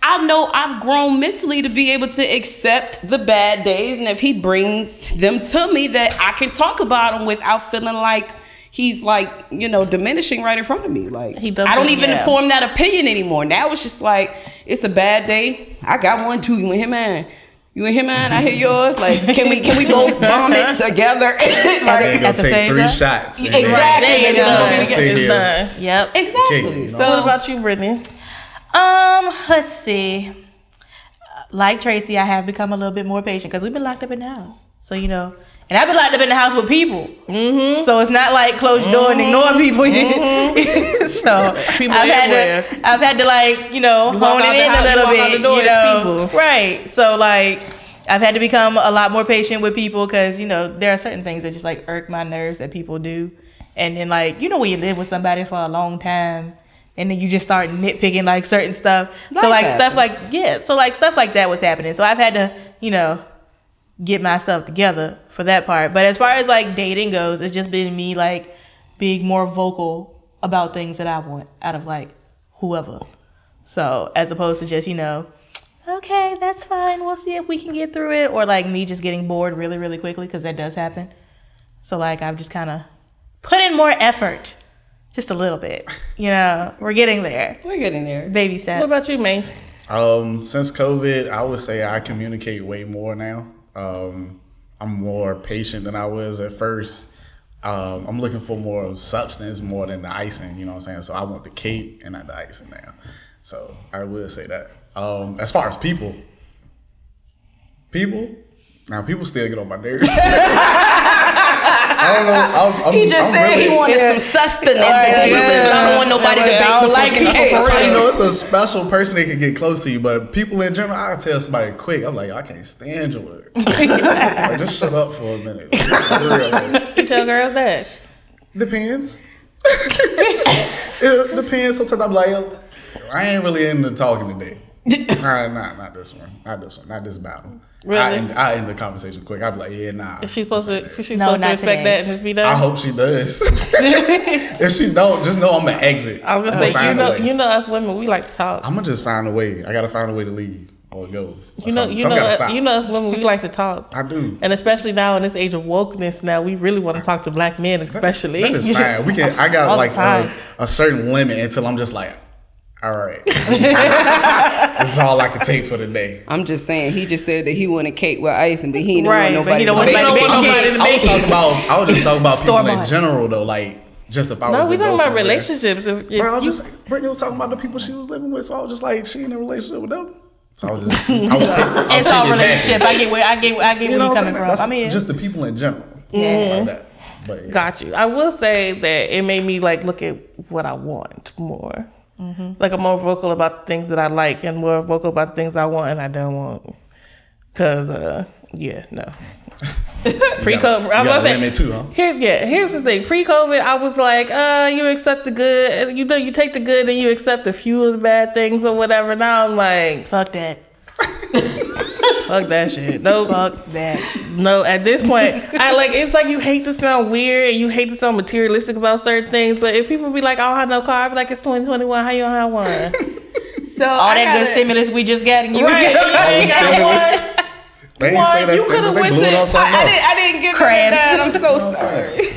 I know I've grown mentally to be able to accept the bad days, and if he brings them to me, that I can talk about them without feeling like he's like you know diminishing right in front of me. Like He I don't even yeah. form that opinion anymore. Now it's just like it's a bad day. I got one too. You and him, man. You and him, man. I hear yours. Like, can we can we both bomb it together? They like, go At the take same three time? shots. Exactly. then- There you And go. then Just we gonna get- sit It's here. done. Yep. Exactly. Okay, you. What about you, Brittany? Um, let's see. Like Tracy, I have become a little bit more patient because we've been locked up in the house. So you know, and I've been locked up in the house with people. Mm-hmm. So it's not like close your door and ignore people. so People I've had to, I've had to like you know You hone it in house- a little bit. door, you know, right? So like. I've had to become a lot more patient with people because you know there are certain things that just like irk my nerves that people do, and then like you know when you live with somebody for a long time, and then you just start nitpicking like certain stuff. so Life like stuff like yeah, so like stuff like that was happening. So I've had to you know get myself together for that part. But as far as like dating goes, it's just been me like being more vocal about things that I want out of like whoever. So as opposed to just you know okay, that's fine. We'll see if we can get through it. Or like me just getting bored really, really quickly because that does happen. So like I've just kind of put in more effort, just a little bit. You know, we're getting there. we're getting there. Baby steps. What about you, May? Um, since COVID, I would say I communicate way more now. Um, I'm more patient than I was at first. Um, I'm looking for more of substance more than the icing. You know what I'm saying? So I want the cake and not the icing now. So I would say that. Um, as far as people, people, now people still get on my nerves. I don't know. I'm, I'm, He just I'm said really, he wanted some sustenance. Right, and he yeah. said, I don't want nobody to I bake don't the like fucking. That's how you know it's a special person that can get close to you. But people in general, I tell somebody quick. I'm like, I can't stand your word. like, just shut up for a minute. For real, like, You tell girls that. depends. it depends. Sometimes I'm like, I ain't really into talking today. Nah, nah, not this one. Not this one. Not this battle. I Really? end, I end the conversation quick. I'd be like, yeah, nah. Is she supposed to? Is she No, supposed to not respect today. that and just be done? I hope she does. if she don't, just know I'm gonna exit. I was gonna I'ma say, you find a know, way. you know, us women, we like to talk. I'm gonna just find a way. I gotta find a way to leave or go. Or You know, something. you Something know, gotta you know, us women, we like to talk. I do. And especially now in this age of wokeness, now we really want to talk to black men, especially. That is fine. We can. I got the like a, a certain limit until I'm just like, all right, this is, all I can take for the day. I'm just saying, he just said that he wanted cake with icing, but he didn't Right, want but he nobody don't want bake nobody to cake. bake I was, I was talking about. I was just talking about people in general though. Like just if I was no, we talking about relationships. If, if Bro, I was just Brittany was talking about the people she was living with, so I was just like, she in a relationship with them. So I was just, I was, I was It's all piggybacking. relationship. I get where I get I get You where you what I'm coming from. That's I mean, just the people in general. Yeah. Like that. But yeah. Got you. I will say that it made me like look at what I want more. Like I'm more vocal about the things that I like and more vocal about the things I want and I don't want. Cause uh, yeah, no. Pre-COVID, I was got limit too, huh? Here's yeah. Here's the thing. Pre-COVID, I was like, uh, you accept the good. You know, you take the good and you accept a few of the bad things or whatever. Now I'm like, Fuck that. Fuck that shit. No, Fuck that. no. At this point, I like. It's like you hate to sound weird and you hate to sound materialistic about certain things. But if people be like, I don't have no car, I be like, it's 2021. How you don't have one? So All that good stimulus we just got and you Right. get All the You got stimulus. They ain't say that You stimulus. could've They blew it to- on something I, I else. didn't, I didn't get Crabs. that. I'm so sorry.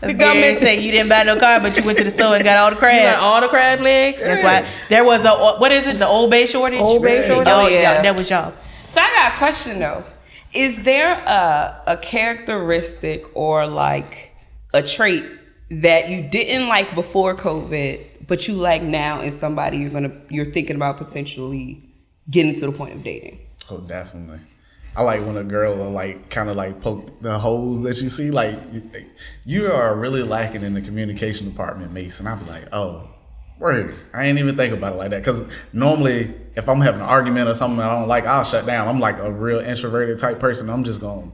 The government say you didn't buy no car, but you went to the store and got all the You got all the crab legs. That's why there was a what is it? The Old Bay shortage. Old Bay shortage? Oh Oh, yeah, yeah. that was y'all. So I got a question though. Is there a a characteristic or like a trait that you didn't like before COVID, but you like now in somebody you're gonna you're thinking about potentially getting to the point of dating? Oh, definitely. I like when a girl will like kind of like poke the holes that you see. Like you- are really lacking in the communication department, Mason. I'd be like, oh, word. I ain't even think about it like that. Cause normally, if I'm having an argument or something that I don't like, I'll shut down. I'm like a real introverted type person. I'm just gonna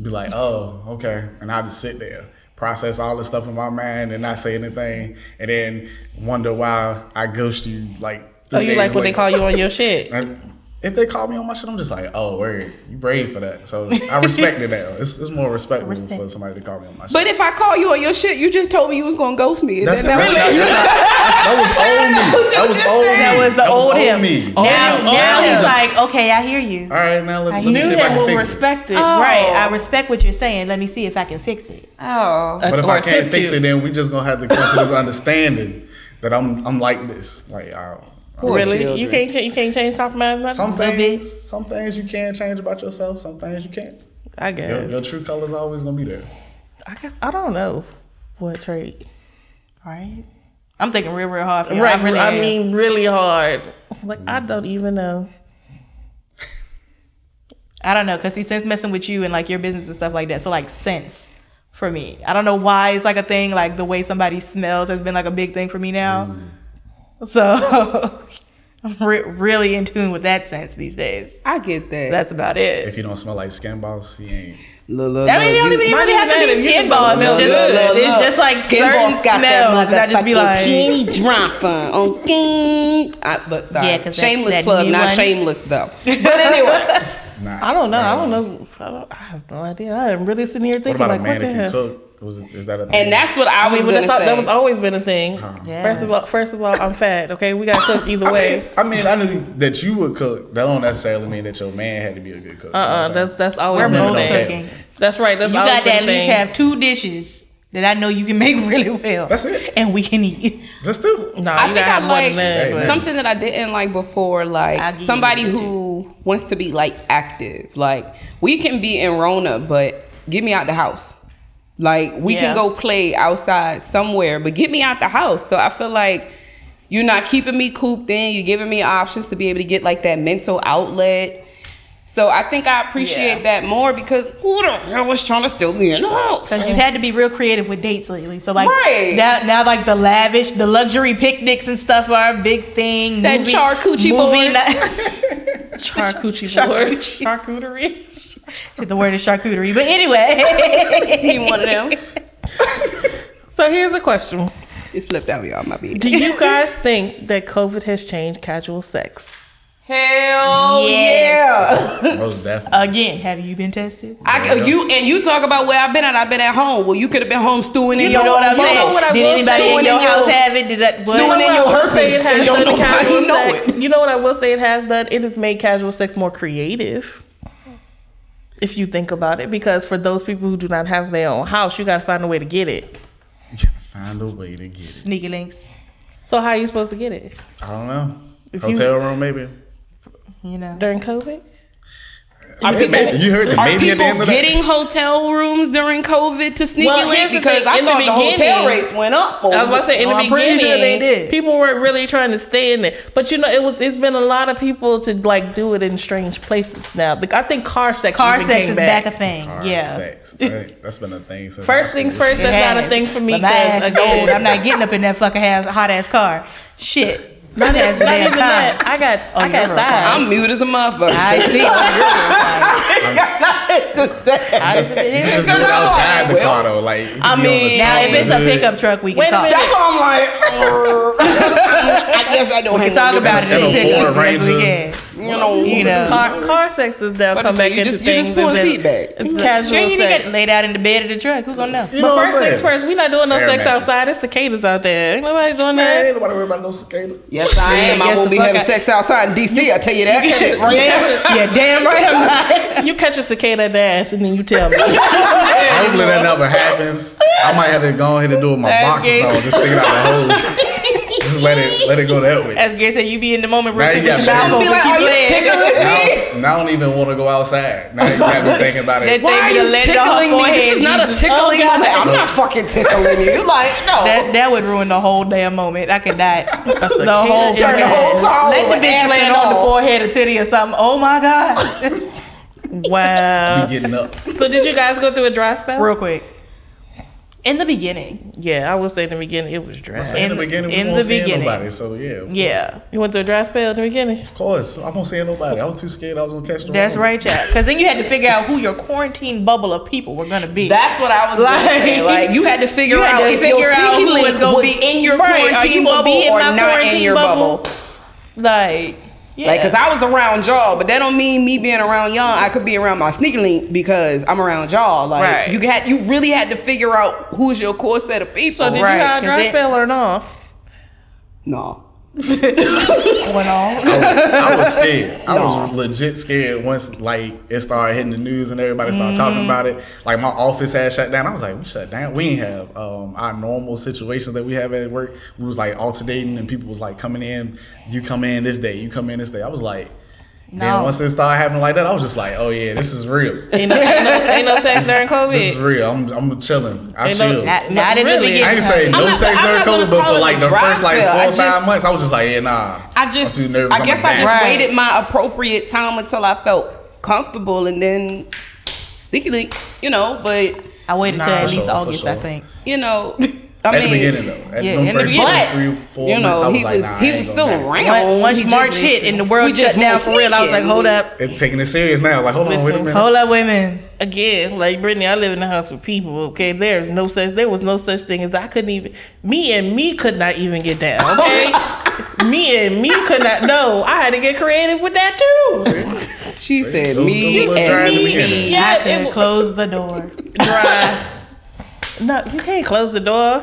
be like, oh, okay, and I'll just sit there, process all the stuff in my mind, and not say anything, and then wonder why I ghost you like. Oh, you like when they call you on your shit? And if they call me on my shit, I'm just like, oh, word, you brave for that. So I respect it now. It's, it's more respectful Respect. for somebody to call me on my shit. But if I call you on your shit, you just told me you was gonna ghost me. that's, Then that's that not, was- that's not, that was old me. That was old me. That was the old him. me. now, him. now Oh, he's yeah. like, okay, I hear you. All right, now let, I let me see if I can fix it. respect it. Oh. Right, I oh. respect what you're saying. Let me see if I can fix it. Oh. But if Or I can't fix to. it, then we just gonna have to come to this understanding that I'm I'm like this. Like I, Poor Really? children. You can't you can't change compromise nothing? some Little bit. things, some things you can change about yourself. Some things you can't. I guess. your true colors always gonna be there. I guess I don't know what trait. Right? I'm thinking real, real hard for you. Right. I, really I mean, really hard. Like I mm. don't even know. I don't know, cause he since messing with you and like your business and stuff like that. So like sense for me. I don't know why it's like a thing. Like the way somebody smells has been like a big thing for me now. Mm. So I'm re- really in tune with that sense these days. I get that. That's about it. If you don't smell like skin balls, you ain't. Look, look, I mean, it don't look, even you- really have to be that, if you skin balls. smell It's just, good. Look, it's look. just like Skin certain got smells. And I just be like, penny dropper. Okay. I, but sorry. Yeah, 'cause that- shameless that plug, not one- shameless though. But anyway. Nah, I don't know. I don't know. I, don't, I have no idea. I am really sitting here What thinking about like, a what man the that can hell? cook? Was it, is that a thing? And that's what I I was mean, gonna say. that was always been a thing. Yeah. First of all, first of all, I'm fat. Okay, we got to cook either way. I mean, I knew that you would cook. That don't necessarily mean that your man had to be a good cook. Uh, uh that's that's always we're been a both okay. thing. cooking. That's right. That's You always got to at least thing. have two dishes that I know you can make really well. That's it. And we can eat. Just two. No, I think I have like that. Something that I didn't like before, like give somebody that too. who wants to be like active. Like we can be in Rona, but get me out the house. Like we Yeah. can go play outside somewhere, but get me out the house. So I feel like you're not keeping me cooped in. You're giving me options to be able to get like that mental outlet. So I think I appreciate Yeah. that more because who the hell was trying to still be in the house? Because you've had to be real creative with dates lately. So like Right. now, now like the lavish, the luxury picnics and stuff are a big thing. That charcuterie boards. night- charcuterie board. Charcuterie. the word is charcuterie. But anyway, Need one of them. So here's a question: It slipped out, of y'all. My baby. Do you guys think that COVID has changed casual sex? Hell Yes. yeah! Most definitely. again, have you been tested? I, you and you talk about where I've been at. I've been at home. Well, you could have been home stewing in You your know what I'm own saying? mama. what I Did will anybody say? in your in house have it? Did that? what? Stewing in your I will say it herpes has done to nobody casual know sex. it. You know what I will say it has done? It has made casual sex more creative. If you think about it, because for those people who do not have their own house, you got to find a way to get it. You gotta find a way to get it. Sneaky links. So how are you supposed to get it I don't know. If you- Hotel room, maybe. You know. during COVID? Are people, Maybe- you heard the are maybe at the end of that. getting hotel rooms during COVID to sneaky Well, link? here's the Because thing, I in the thought the, hotel rates went up. I was about to say in Oh, the I'm beginning, sure they did. people weren't really trying to stay in there. But you know, it was. It's been a lot of people to like do it in strange places now. Like, I think car sex. Car sex came is back a thing. Hard yeah. Sex. That, has been a thing since. First things first. That's not a thing for me. But my 'cause, ass again. I'm not getting up in that fucking hot ass car. Shit. My ass is Not damn even that. car. I got. Oh, I got real thighs. I'm mute as a motherfucker. I see. Oh, How does it You behave? just do it Because I'm outside like, the well, car though. Like I be on the mean, Now, if it's a pickup truck, we can Wait talk. minute. That's why I'm like, I guess I don't We have can talk about it Instead in of pickup. Ford we Ranger. can. You know, You know. Car, car sex is now What come back it? You into just- you things. just pull and the then seat back. It's You casual ain't even sex. get laid out in the bed of the truck. Who's gonna know? You But what I'm first things saying? first, we not doing no Air sex mattress. outside. It's cicadas out there. Ain't nobody doing Man, that. ain't nobody worry about no cicadas. Yes, I am. I Yes, won't the be having I- sex outside in DC. I tell you that shit right now. Yeah, damn right I'm not. You catch a cicada in the ass and then you tell me. Hopefully that never happens. I might have to go ahead and do it with my That's boxes gay. on, just stick it out the hole. just let it let it go that way. As Gary said, you be in the moment real Now you got your mouth open. Be like, keep are you tickling me? Now, now I don't even want to go outside. Now you got me thinking about That it. thing Why are be you letting tickling me? This is not a tickling Oh, moment. I'm not fucking tickling you. Like, no. That, that would ruin the whole damn moment. I could die. the whole Turn the whole car Let over, the bitch ass land and on the forehead or titty or something. Oh my god. wow. Be getting up. So did you guys go through a dry spell? Real quick. In the beginning, Yeah, I would say in the beginning it was dry. So in, the beginning, we in won't the see beginning. nobody. So yeah, of yeah, You went through a dry spell in the beginning. Of course, I won't see nobody. I was too scared. I was gonna catch the. that's road. right, child. Because then you had to figure out who your quarantine bubble of people were gonna be. That's what I was gonna Like- say. Like you had to figure had out to if your figure out sneaky who link was gonna was be- in your Right, quarantine you bubble be in or my not in your bubble? bubble. like, yeah. Like, cause I was around y'all, but that don't mean me being around y'all. I could be around my sneaky link because I'm around y'all. Like, Right. you had, you really had to figure out who's your core set of people. So did Right, you have a 'cause dry it- or no? no, went on. I was scared. I was legit scared once like it started hitting the news and everybody started Mm-hmm. talking about it. Like my office had shut down. I was like, we shut down. We didn't have um, our normal situations that we have at work. We was like alternating and people was like coming in. You come in this day. You come in this day. I was like. Then once it started happening like that, I was just like, "Oh yeah, this is real. Ain't no, ain't no, ain't no sex during COVID. This is real. I'm, I'm chilling. I Ain't no- chill. Not, not in the Really? beginning. I ain't say no not- sex I'm during COVID, but for like the first like four I or five months, I was just like, yeah, nah. I just, I'm too nervous. I guess I'm just Right. waited my appropriate time until I felt comfortable, and then sneaky link, you know. But I waited Nah, till at least sure, for August, I think. you know, I at mean, the beginning though, at Yeah, them in the first beginning. two, three, four you know, months, I was he like, was nah, I he ain't was still around. Once, once He March just- hit and the world we just shut down for real, I was like, hold up. and taking it serious now. Like, hold on, wait a minute. Hold up, wait a minute. Again, like Brittany, I live in a house with people. Okay, there's no such. There was no such thing as I couldn't even. Me and me could not even get down. Okay, me and me could not. No, I had to get creative with that too. She said It was- it was a me little and the me. Yeah, I could was- close the door. Dry. No, you can't close the door.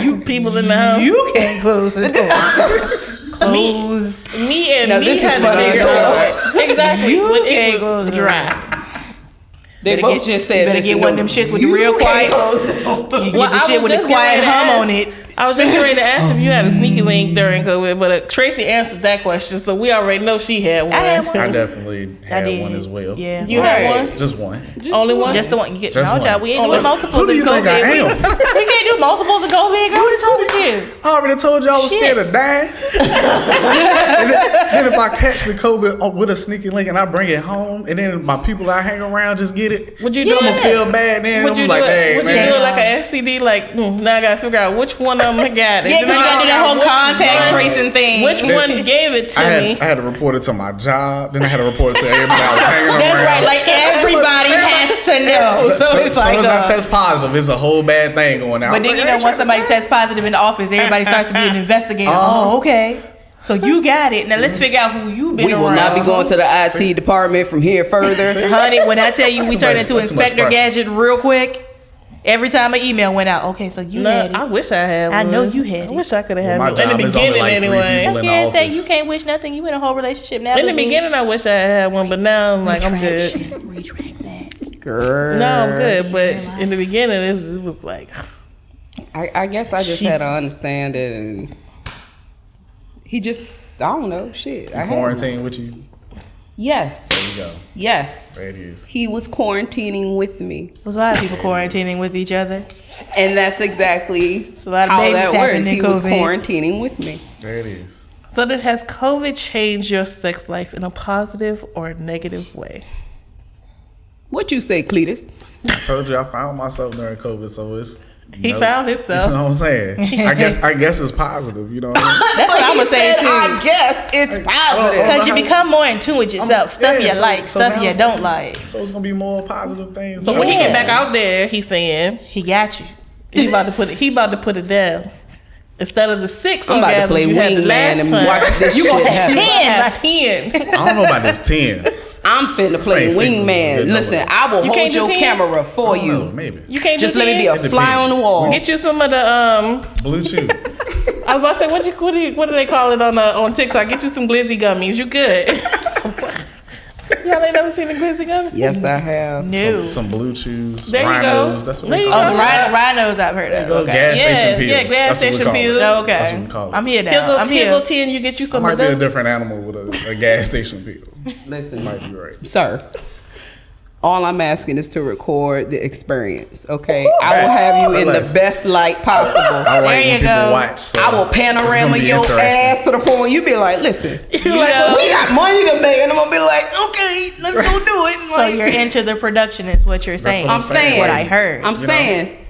You people in the house. You can't close the door. Close. Me and Now, me this is had to figure out exactly You when can't it close was the dry. They Better both get- just said, you better get one of them shits with the real quiet- close the door. You get Well, the shit with a quiet getting ready to hum on it. I was just ready to ask if you had a sneaky link during COVID, but uh, Tracy answered that question, so we already know she had one. I had one. I definitely had did. one as well. Yeah. You Right. had one? Just one. Only one? Just the one you get. Just no, one. child, we ain't doing look, multiples Who do of you think I COVID. am? We can't do multiples of COVID. Girl, what is wrong with you? I already told you I was Shit. scared of dying. and then, then if I catch the COVID with a sneaky link and I bring it home, and then my people I hang around just get it, Would you then do I'm gonna feel bad. Then Would I'm you like, do it? hey would man, you do it like an STD? Like mm, now I gotta figure out which one of them got it. Yeah, Then because you I gotta do that whole contact tracing thing. Which one gave it to I had me? I had to report it to my job. Then I had to report it to everybody I was hanging around. That's right. Like everybody has to know. So, So, it's as soon like. as I uh, test positive, it's a whole bad thing going on. But then like, you know, ain't once somebody tests positive in the office, everybody starts to be an investigator. Uh-huh. Oh, okay. So you got it. Now let's figure out who you've been We will around. not be going to the IT department from here further. Honey, when I tell you That's we turn turned much- into that's too much Inspector. Gadget real quick, every time an email went out, okay, so you No, had it. I wish I had one. I know you had it. I it. wish I could have had Well, my one. In the job is only beginning, like three anyway. people That's in to say you can't wish nothing. You in a whole relationship now. In the with me. beginning, I wish I had one, but now I'm like, I'm good. shit. Retract that. Girl. No, I'm good. But in the beginning, it, it was like, I, I guess I just She- had to understand it, and he just, I don't know, shit. I had- quarantine with you. Yes, There you go. yes. There it is. He was quarantining with me, There's a lot of people quarantining with each other. and that's exactly a lot of how that works. in He was quarantining with me. There it is. so that has COVID changed your sex life in a positive or negative way? What you say, Cletus? I told you I found myself during COVID, so it's He No. found You know what I'm saying? I guess I guess it's positive. You know what I mean? That's what I'm gonna say too. I guess it's positive. Oh, oh, Because you oh, oh. become more in tune with yourself. stuff yeah, you so- like, so stuff you don't gonna- like. So it's gonna be more positive things. So when he Yeah. get back out there, he's saying He got you. he about to put it. He about to put it down. Instead of the six I'm about to play you had the wingman and time, watch this you shit gonna happen. have ten. I don't know about this ten. I'm finna play Ain't six is a wingman. Listen, number. I will You hold your 10? camera for you. know, maybe You can't Just do let me be a fly on the wall. Get you some of the um. blue chew. I was about to say what you what do, you, what do they call it on uh, on TikTok? Get you some glizzy gummies. You good? Y'all ain't never seen a glizzy gummy? Yes, I have. No. some, some blue chews. There you rhinos. go. That's what There we you call Oh, go. the rhinos I've heard of. Go Okay. gas Yeah, station pills. yeah, gas That's what station we call pills. Oh, okay. That's what we call it. I'm here He'll now. go, I'm he'll here. go ten. You get you I some might of be a different animal with a, a gas station pill. Listen, Might be right. sir. All I'm asking is to record the experience, okay? I will have you in the best light possible. I like There you when people go. watch. So I will it's panorama your ass to the point where you be like, listen, You know, we got money to make, and I'm gonna be like, okay, let's go do it. so you're into the production, is what you're saying. what I'm saying, what I heard. I'm You know?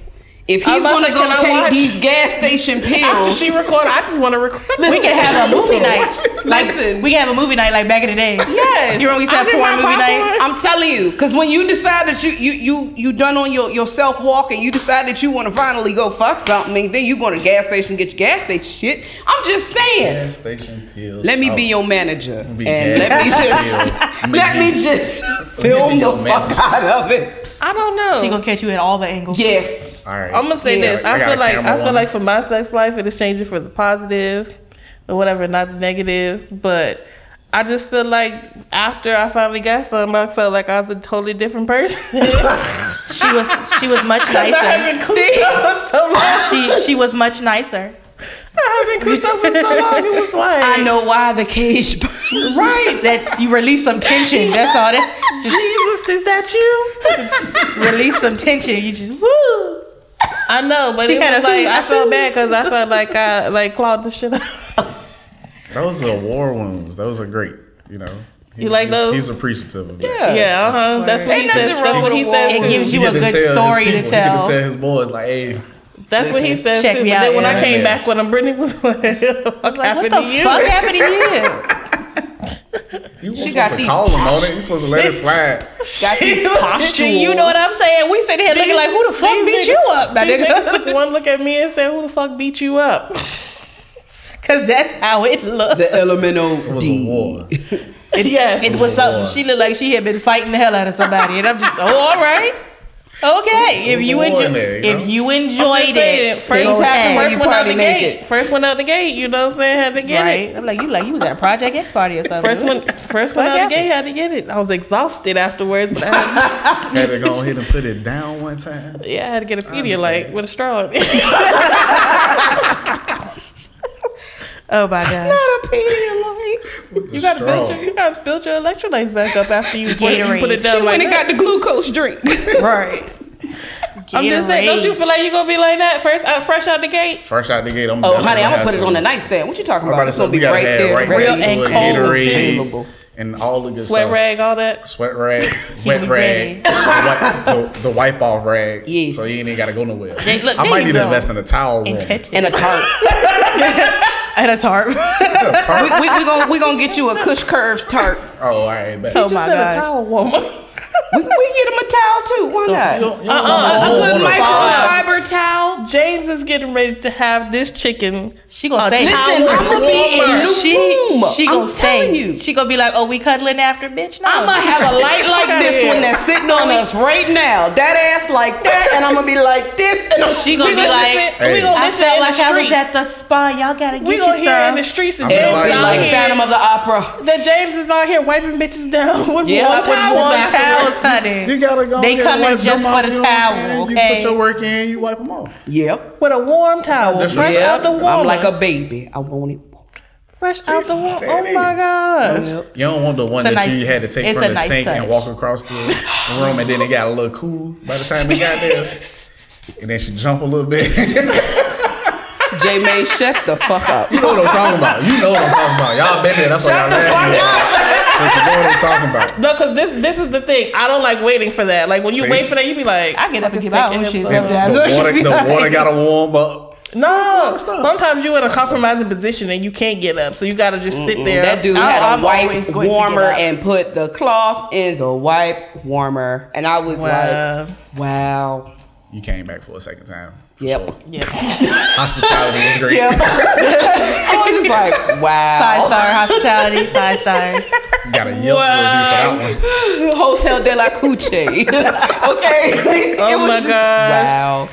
Saying, if he's gonna go can I take watch? these gas station pills After pills, she record, I just want to record. we can have a movie night. Like, Listen. we can have a movie night like back in the day. Yes. You remember we used to have porn movie popcorn. night. I'm telling you, because when you decide that you you you you done on your your self walk and you decide that you want to finally go fuck something, then you go to the gas station get your gas station shit. I'm just saying. Gas station pills. Let me be Oh, your manager be and let me just let me just film the fuck out of it. I don't know. She gonna catch you at all the angles. Yes. All right. I'm gonna say Yes. this. I I feel like I feel woman. like for my sex life, it is changing for the positive or whatever, not the negative. But I just feel like after I finally got some, I felt like I was a totally different person. She was she was much I nicer. haven't cooped up for so long. She she was much nicer. I haven't cooped up for so long. It was like I know why the cage burned. Right. That you release some tension. That's all. That Jesus, is that you? release some tension. You just woo. I know, but She it had was a like hoot. I felt bad because I felt like I like clawed the shit out. Those are war wounds. Those are great. You know. He- You like he's- those? He's appreciative of that. Yeah. Yeah, uh huh. That's what he says. nothing That's wrong what with he says. It gives you He a good story to people- He tell. get to tell his boys like, "Hey, That's what he says Check too. me But out, then when I came Yeah. back when I'm Brittany was like, what Like, what the to you? fuck happened to you? you She supposed got to these call him on it. You supposed to let it slide." Got these postules. You know what I'm saying? We sitting here looking like, who the fuck beat niggas- you up? Now, these nigga. niggas took one look at me and said, "Who the fuck beat you up?" Cause that's how it looked. The elemental It was a war. yes, It was something. She looked like she had been fighting the hell out of somebody, and I'm just, oh, all right, okay. It If you a war enjoy, there, you if you enjoyed saying, it, First, Things okay. happen when first one out the naked. gate. First one out the gate. You know what I'm saying? Had to get right? it. I'm like, you like you was at a Project X party or something. First one, first one What out the gate. Had to get it. I was exhausted afterwards. I had, Had to go ahead and put it down one time. yeah, I had to get a I Pedialyte understand. with a straw. in it. Oh my gosh. Not a Pedialyte. With you gotta straw. build your, you gotta build your electrolytes back up after you put, you Gatorade. put it She like went and got the glucose drink. right. I'm just saying, don't you feel like you're gonna be like that first, out, fresh out the gate? Fresh out the gate. I'm Oh, honey, I'm gonna put it on the nightstand. What you talking I'm about? about It's gonna we be right there, right ready next to and it, cold available. Gatorade, and all the good Sweat stuff. Sweat rag, all that. Sweat rag, wet rag, the, wipe, the, the wipe off rag. Yes. So you ain't even gotta go nowhere. Hey, look, I might need to invest in a towel room. And a tarp. At a tarp. we, Tarp? we, we gonna we gonna get you a Kush curved tarp. Oh, all right, bet. Oh Just my said a gosh. We, we get him a towel too. Why not? You don't- you don't Uh-uh, want- a Good microfiber towel. James is getting ready to have this chicken. She gonna a stay. Listen, towel I'm gonna be in warmer. New She room. she I'm gonna stay. you. She gonna be like, oh, we cuddling after, bitch. No. I'm gonna have a light like this one that's sitting on us right now. That ass like that, and I'm gonna be like this. And I'm, She gonna We be gonna like, listen- Hey. we gonna I felt in like the I was street. at the spa. Y'all gotta get We you gonna in the streets and James like- like. Phantom of the Opera. That James is out here wiping bitches down with Yeah, warm with towels. warm afterwards. towels, honey. You gotta go. They ahead and coming wipe them just for the you know what I'm towel. You put your work in, you wipe them off. Yep. With a warm towel, fresh out the warmer. I'm like a baby. I want it. fresh out the warm. Oh my is. gosh! You don't want the one It's that nice- you had to take from the nice sink and walk across the room, and then it got a little cool by the time it got there. And then she jump a little bit. J May, shut the fuck up. you know what I'm talking about. You know what I'm talking about. Y'all been there. That's why Shut y'all the fuck laughing. up. So Since you know what I'm talking about. No, because this this is the thing. I don't like waiting for that. Like when you See? wait for that, you be like, I get up and "Fuck give out taking when shit him so sometimes. The water, the water gotta warm up. No, lot of stuff. sometimes you're in a compromising position and you can't get up, so you gotta just sit there. That dude I'm- had a I'm wipe warmer and put the cloth in the wipe warmer, and I was Wow. like, "Wow, You came back for a second time. For Yep. sure. Yep. Hospitality is great. I was just like, wow." Five star hospitality, five stars. Got a Yelp Wow. review for that one. Hotel de la Cuche. okay. Oh It was my just- gosh. Wow.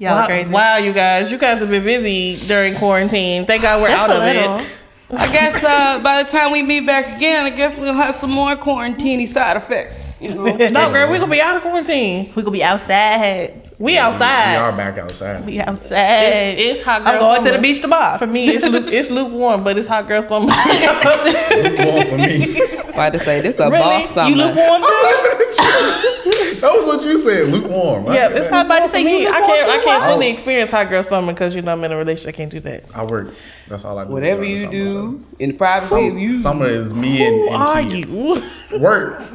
Y'all Wow, crazy. wow, you guys, you guys have been busy during quarantine. Thank God we're Just out a of little. it. I guess uh, by the time we meet back again, I guess we'll have some more quarantine side effects. You know? No, girl, we gonna be out of quarantine. We gonna be outside. We outside. We outside. are back outside. We outside. It's, it's hot girl I'm going to the beach tomorrow. For me, it's lu- it's lukewarm, but it's hot girl summer. Lukewarm for me. About to say this is a really? boss summer. You lukewarm too? That was what you said. Lukewarm. Right? Yeah, it's I'm not about to for say you I can't. I can't Wow. fully experience hot girl summer because you know I'm in a relationship. I can't do that. I work. That's all I do. Whatever during you summer, do so. in the privacy of you. Summer is me and, Who and are kids. you? Work.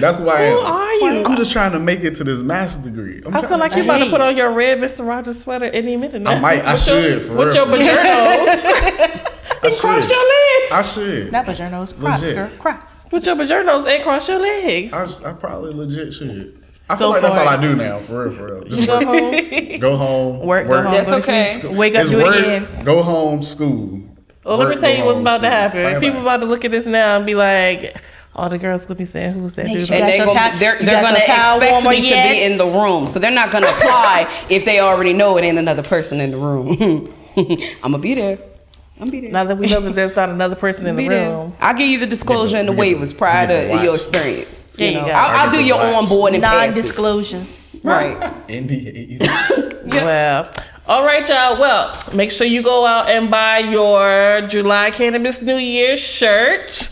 That's why I am. Who are you? I'm just trying to make it to this master's degree. I'm I feel like to you're about to put on your red Mr. Rogers sweater any minute now. I might- I With your- should, for with real, your for real. bajernos. I should. cross your legs. I should. Not vaginos, Crocs, Legit. girl. Crocs. Put your bajernos and cross your legs. I probably legit should. I feel Go like that's for all it. I do now, for real, for real. Just Go work. home. Go home. Work, go home, That's go to okay. sleep, wake up, It's do it work, again. Go home, school. Well, let Work, me tell go you what's home, about to school. happen. Same People thing. about to look at this now and be like, all the girls gonna be saying, "Who's that Make dude?" sure and got they your gonna, towel- they're, you they're got gonna your towel expect warmer me to yet? be in the room. So they're not gonna apply if they already know it ain't another person in the room. I'm gonna be there. I'm be there. Now that we know that there's not another person in the be there. room. I'll give you the disclosure and the we waivers prior we to your experience. There You you know, go. I'll, I I'll do your watch. onboarding passes. Non-disclosures. Right. NDAs. Well, all right, y'all. Well, make sure you go out and buy your July Cannabis New Year shirt.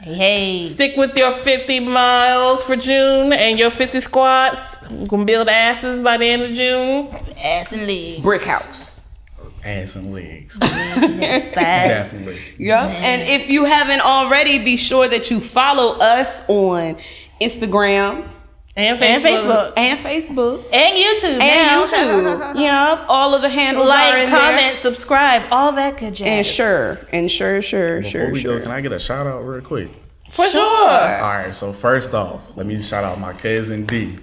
Hey, hey. Stick with your 50 miles for June and your 50 squats. We're gonna build asses by the end of June. Ass and legs. Brick house. Ass and legs. Thighs. Definitely. Yeah. And if you haven't already, be sure that you follow us on Instagram And Facebook. And Facebook. and Facebook And YouTube. and now. YouTube. yep. All of the handles are Like, in there. comment, subscribe, all that good jazz. And sure, and sure, sure, Before sure, we sure. go, can I get a shout out real quick? For sure. All right, so first off, let me shout out my cousin D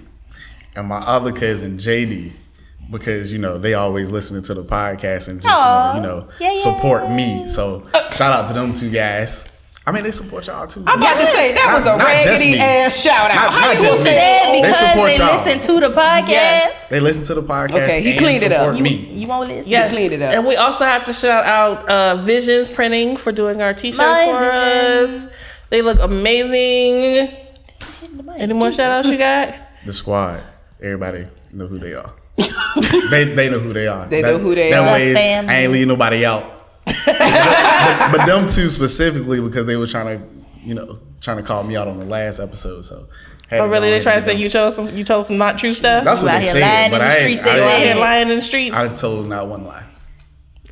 and my other cousin JD because you know they always listening to the podcast and just Aw. you know Yeah, yeah. support me. So shout out to them two guys. I mean, they support y'all too. I'm about to say that was a Not- not just raggedy ass shout out. Not- How not you just gonna me. say Said They because support they y'all. listen to the podcast. Yes. They listen to the podcast. Okay, he and cleaned it up. support You- me. You won't listen? Yes. cleaned it up. And we also have to shout out uh, Visions Printing for doing our t-shirts My for Vision. us. They look amazing. Any more shout outs you got? The squad. Everybody know who they are. they they know who they are. They know who they that are. way, Family. I ain't leave nobody out. but, but them two specifically because they were trying to, you know, trying to call me out on the last episode. So. had Oh, to really? They ahead try to say you told some you told some not true stuff. That's what You out they said, but in the I ain't, streets, I, they you out ain't- here said. lying in the streets. I told not one lie.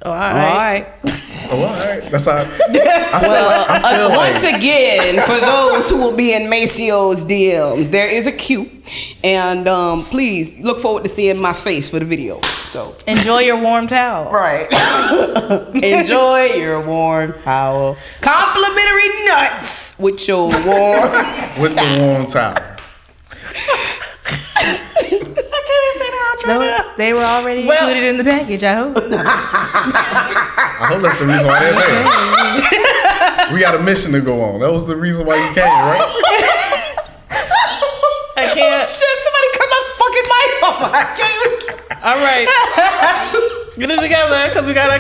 Oh, all All right. right. Oh, all right. That's how. I feel like. I feel Uh, Once again, for those who will be in Macio's DMs, there is a queue, and um, please look forward to seeing my face for the video. So, Enjoy your warm towel. right, enjoy your warm towel, complimentary nuts with your warm. with the warm towel. No, they were already Well- included in the package. I hope. I hope that's the reason why they're there. we got a mission to go on. That was the reason why you came, right? I can't. Oh, Shit, somebody cut my fucking mic off. I can't even. All right. Get it together because we got to.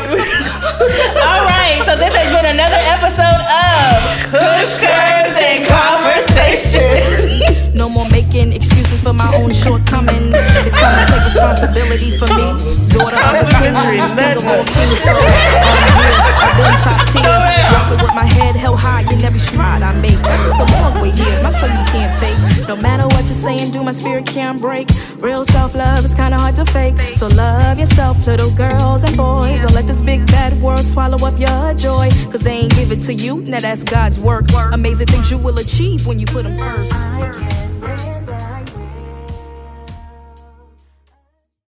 all right, so this has been another episode of Kush Curves and Conversation. No more making excuses for my own shortcomings. It's time to take responsibility for me. Daughter of a king, who's king of all kings. So I'm I've been top tier. Walking with my head held high in every stride I make. I took the long way here, my soul you can't take. No matter what you're saying, do my spirit can't break. Real self love is kinda hard to fake. So love yourself, little girls and boys. Don't let this big bad world swallow up your joy. Cause they ain't giving it to you. Now that's God's work. Amazing things you will achieve when you put him first.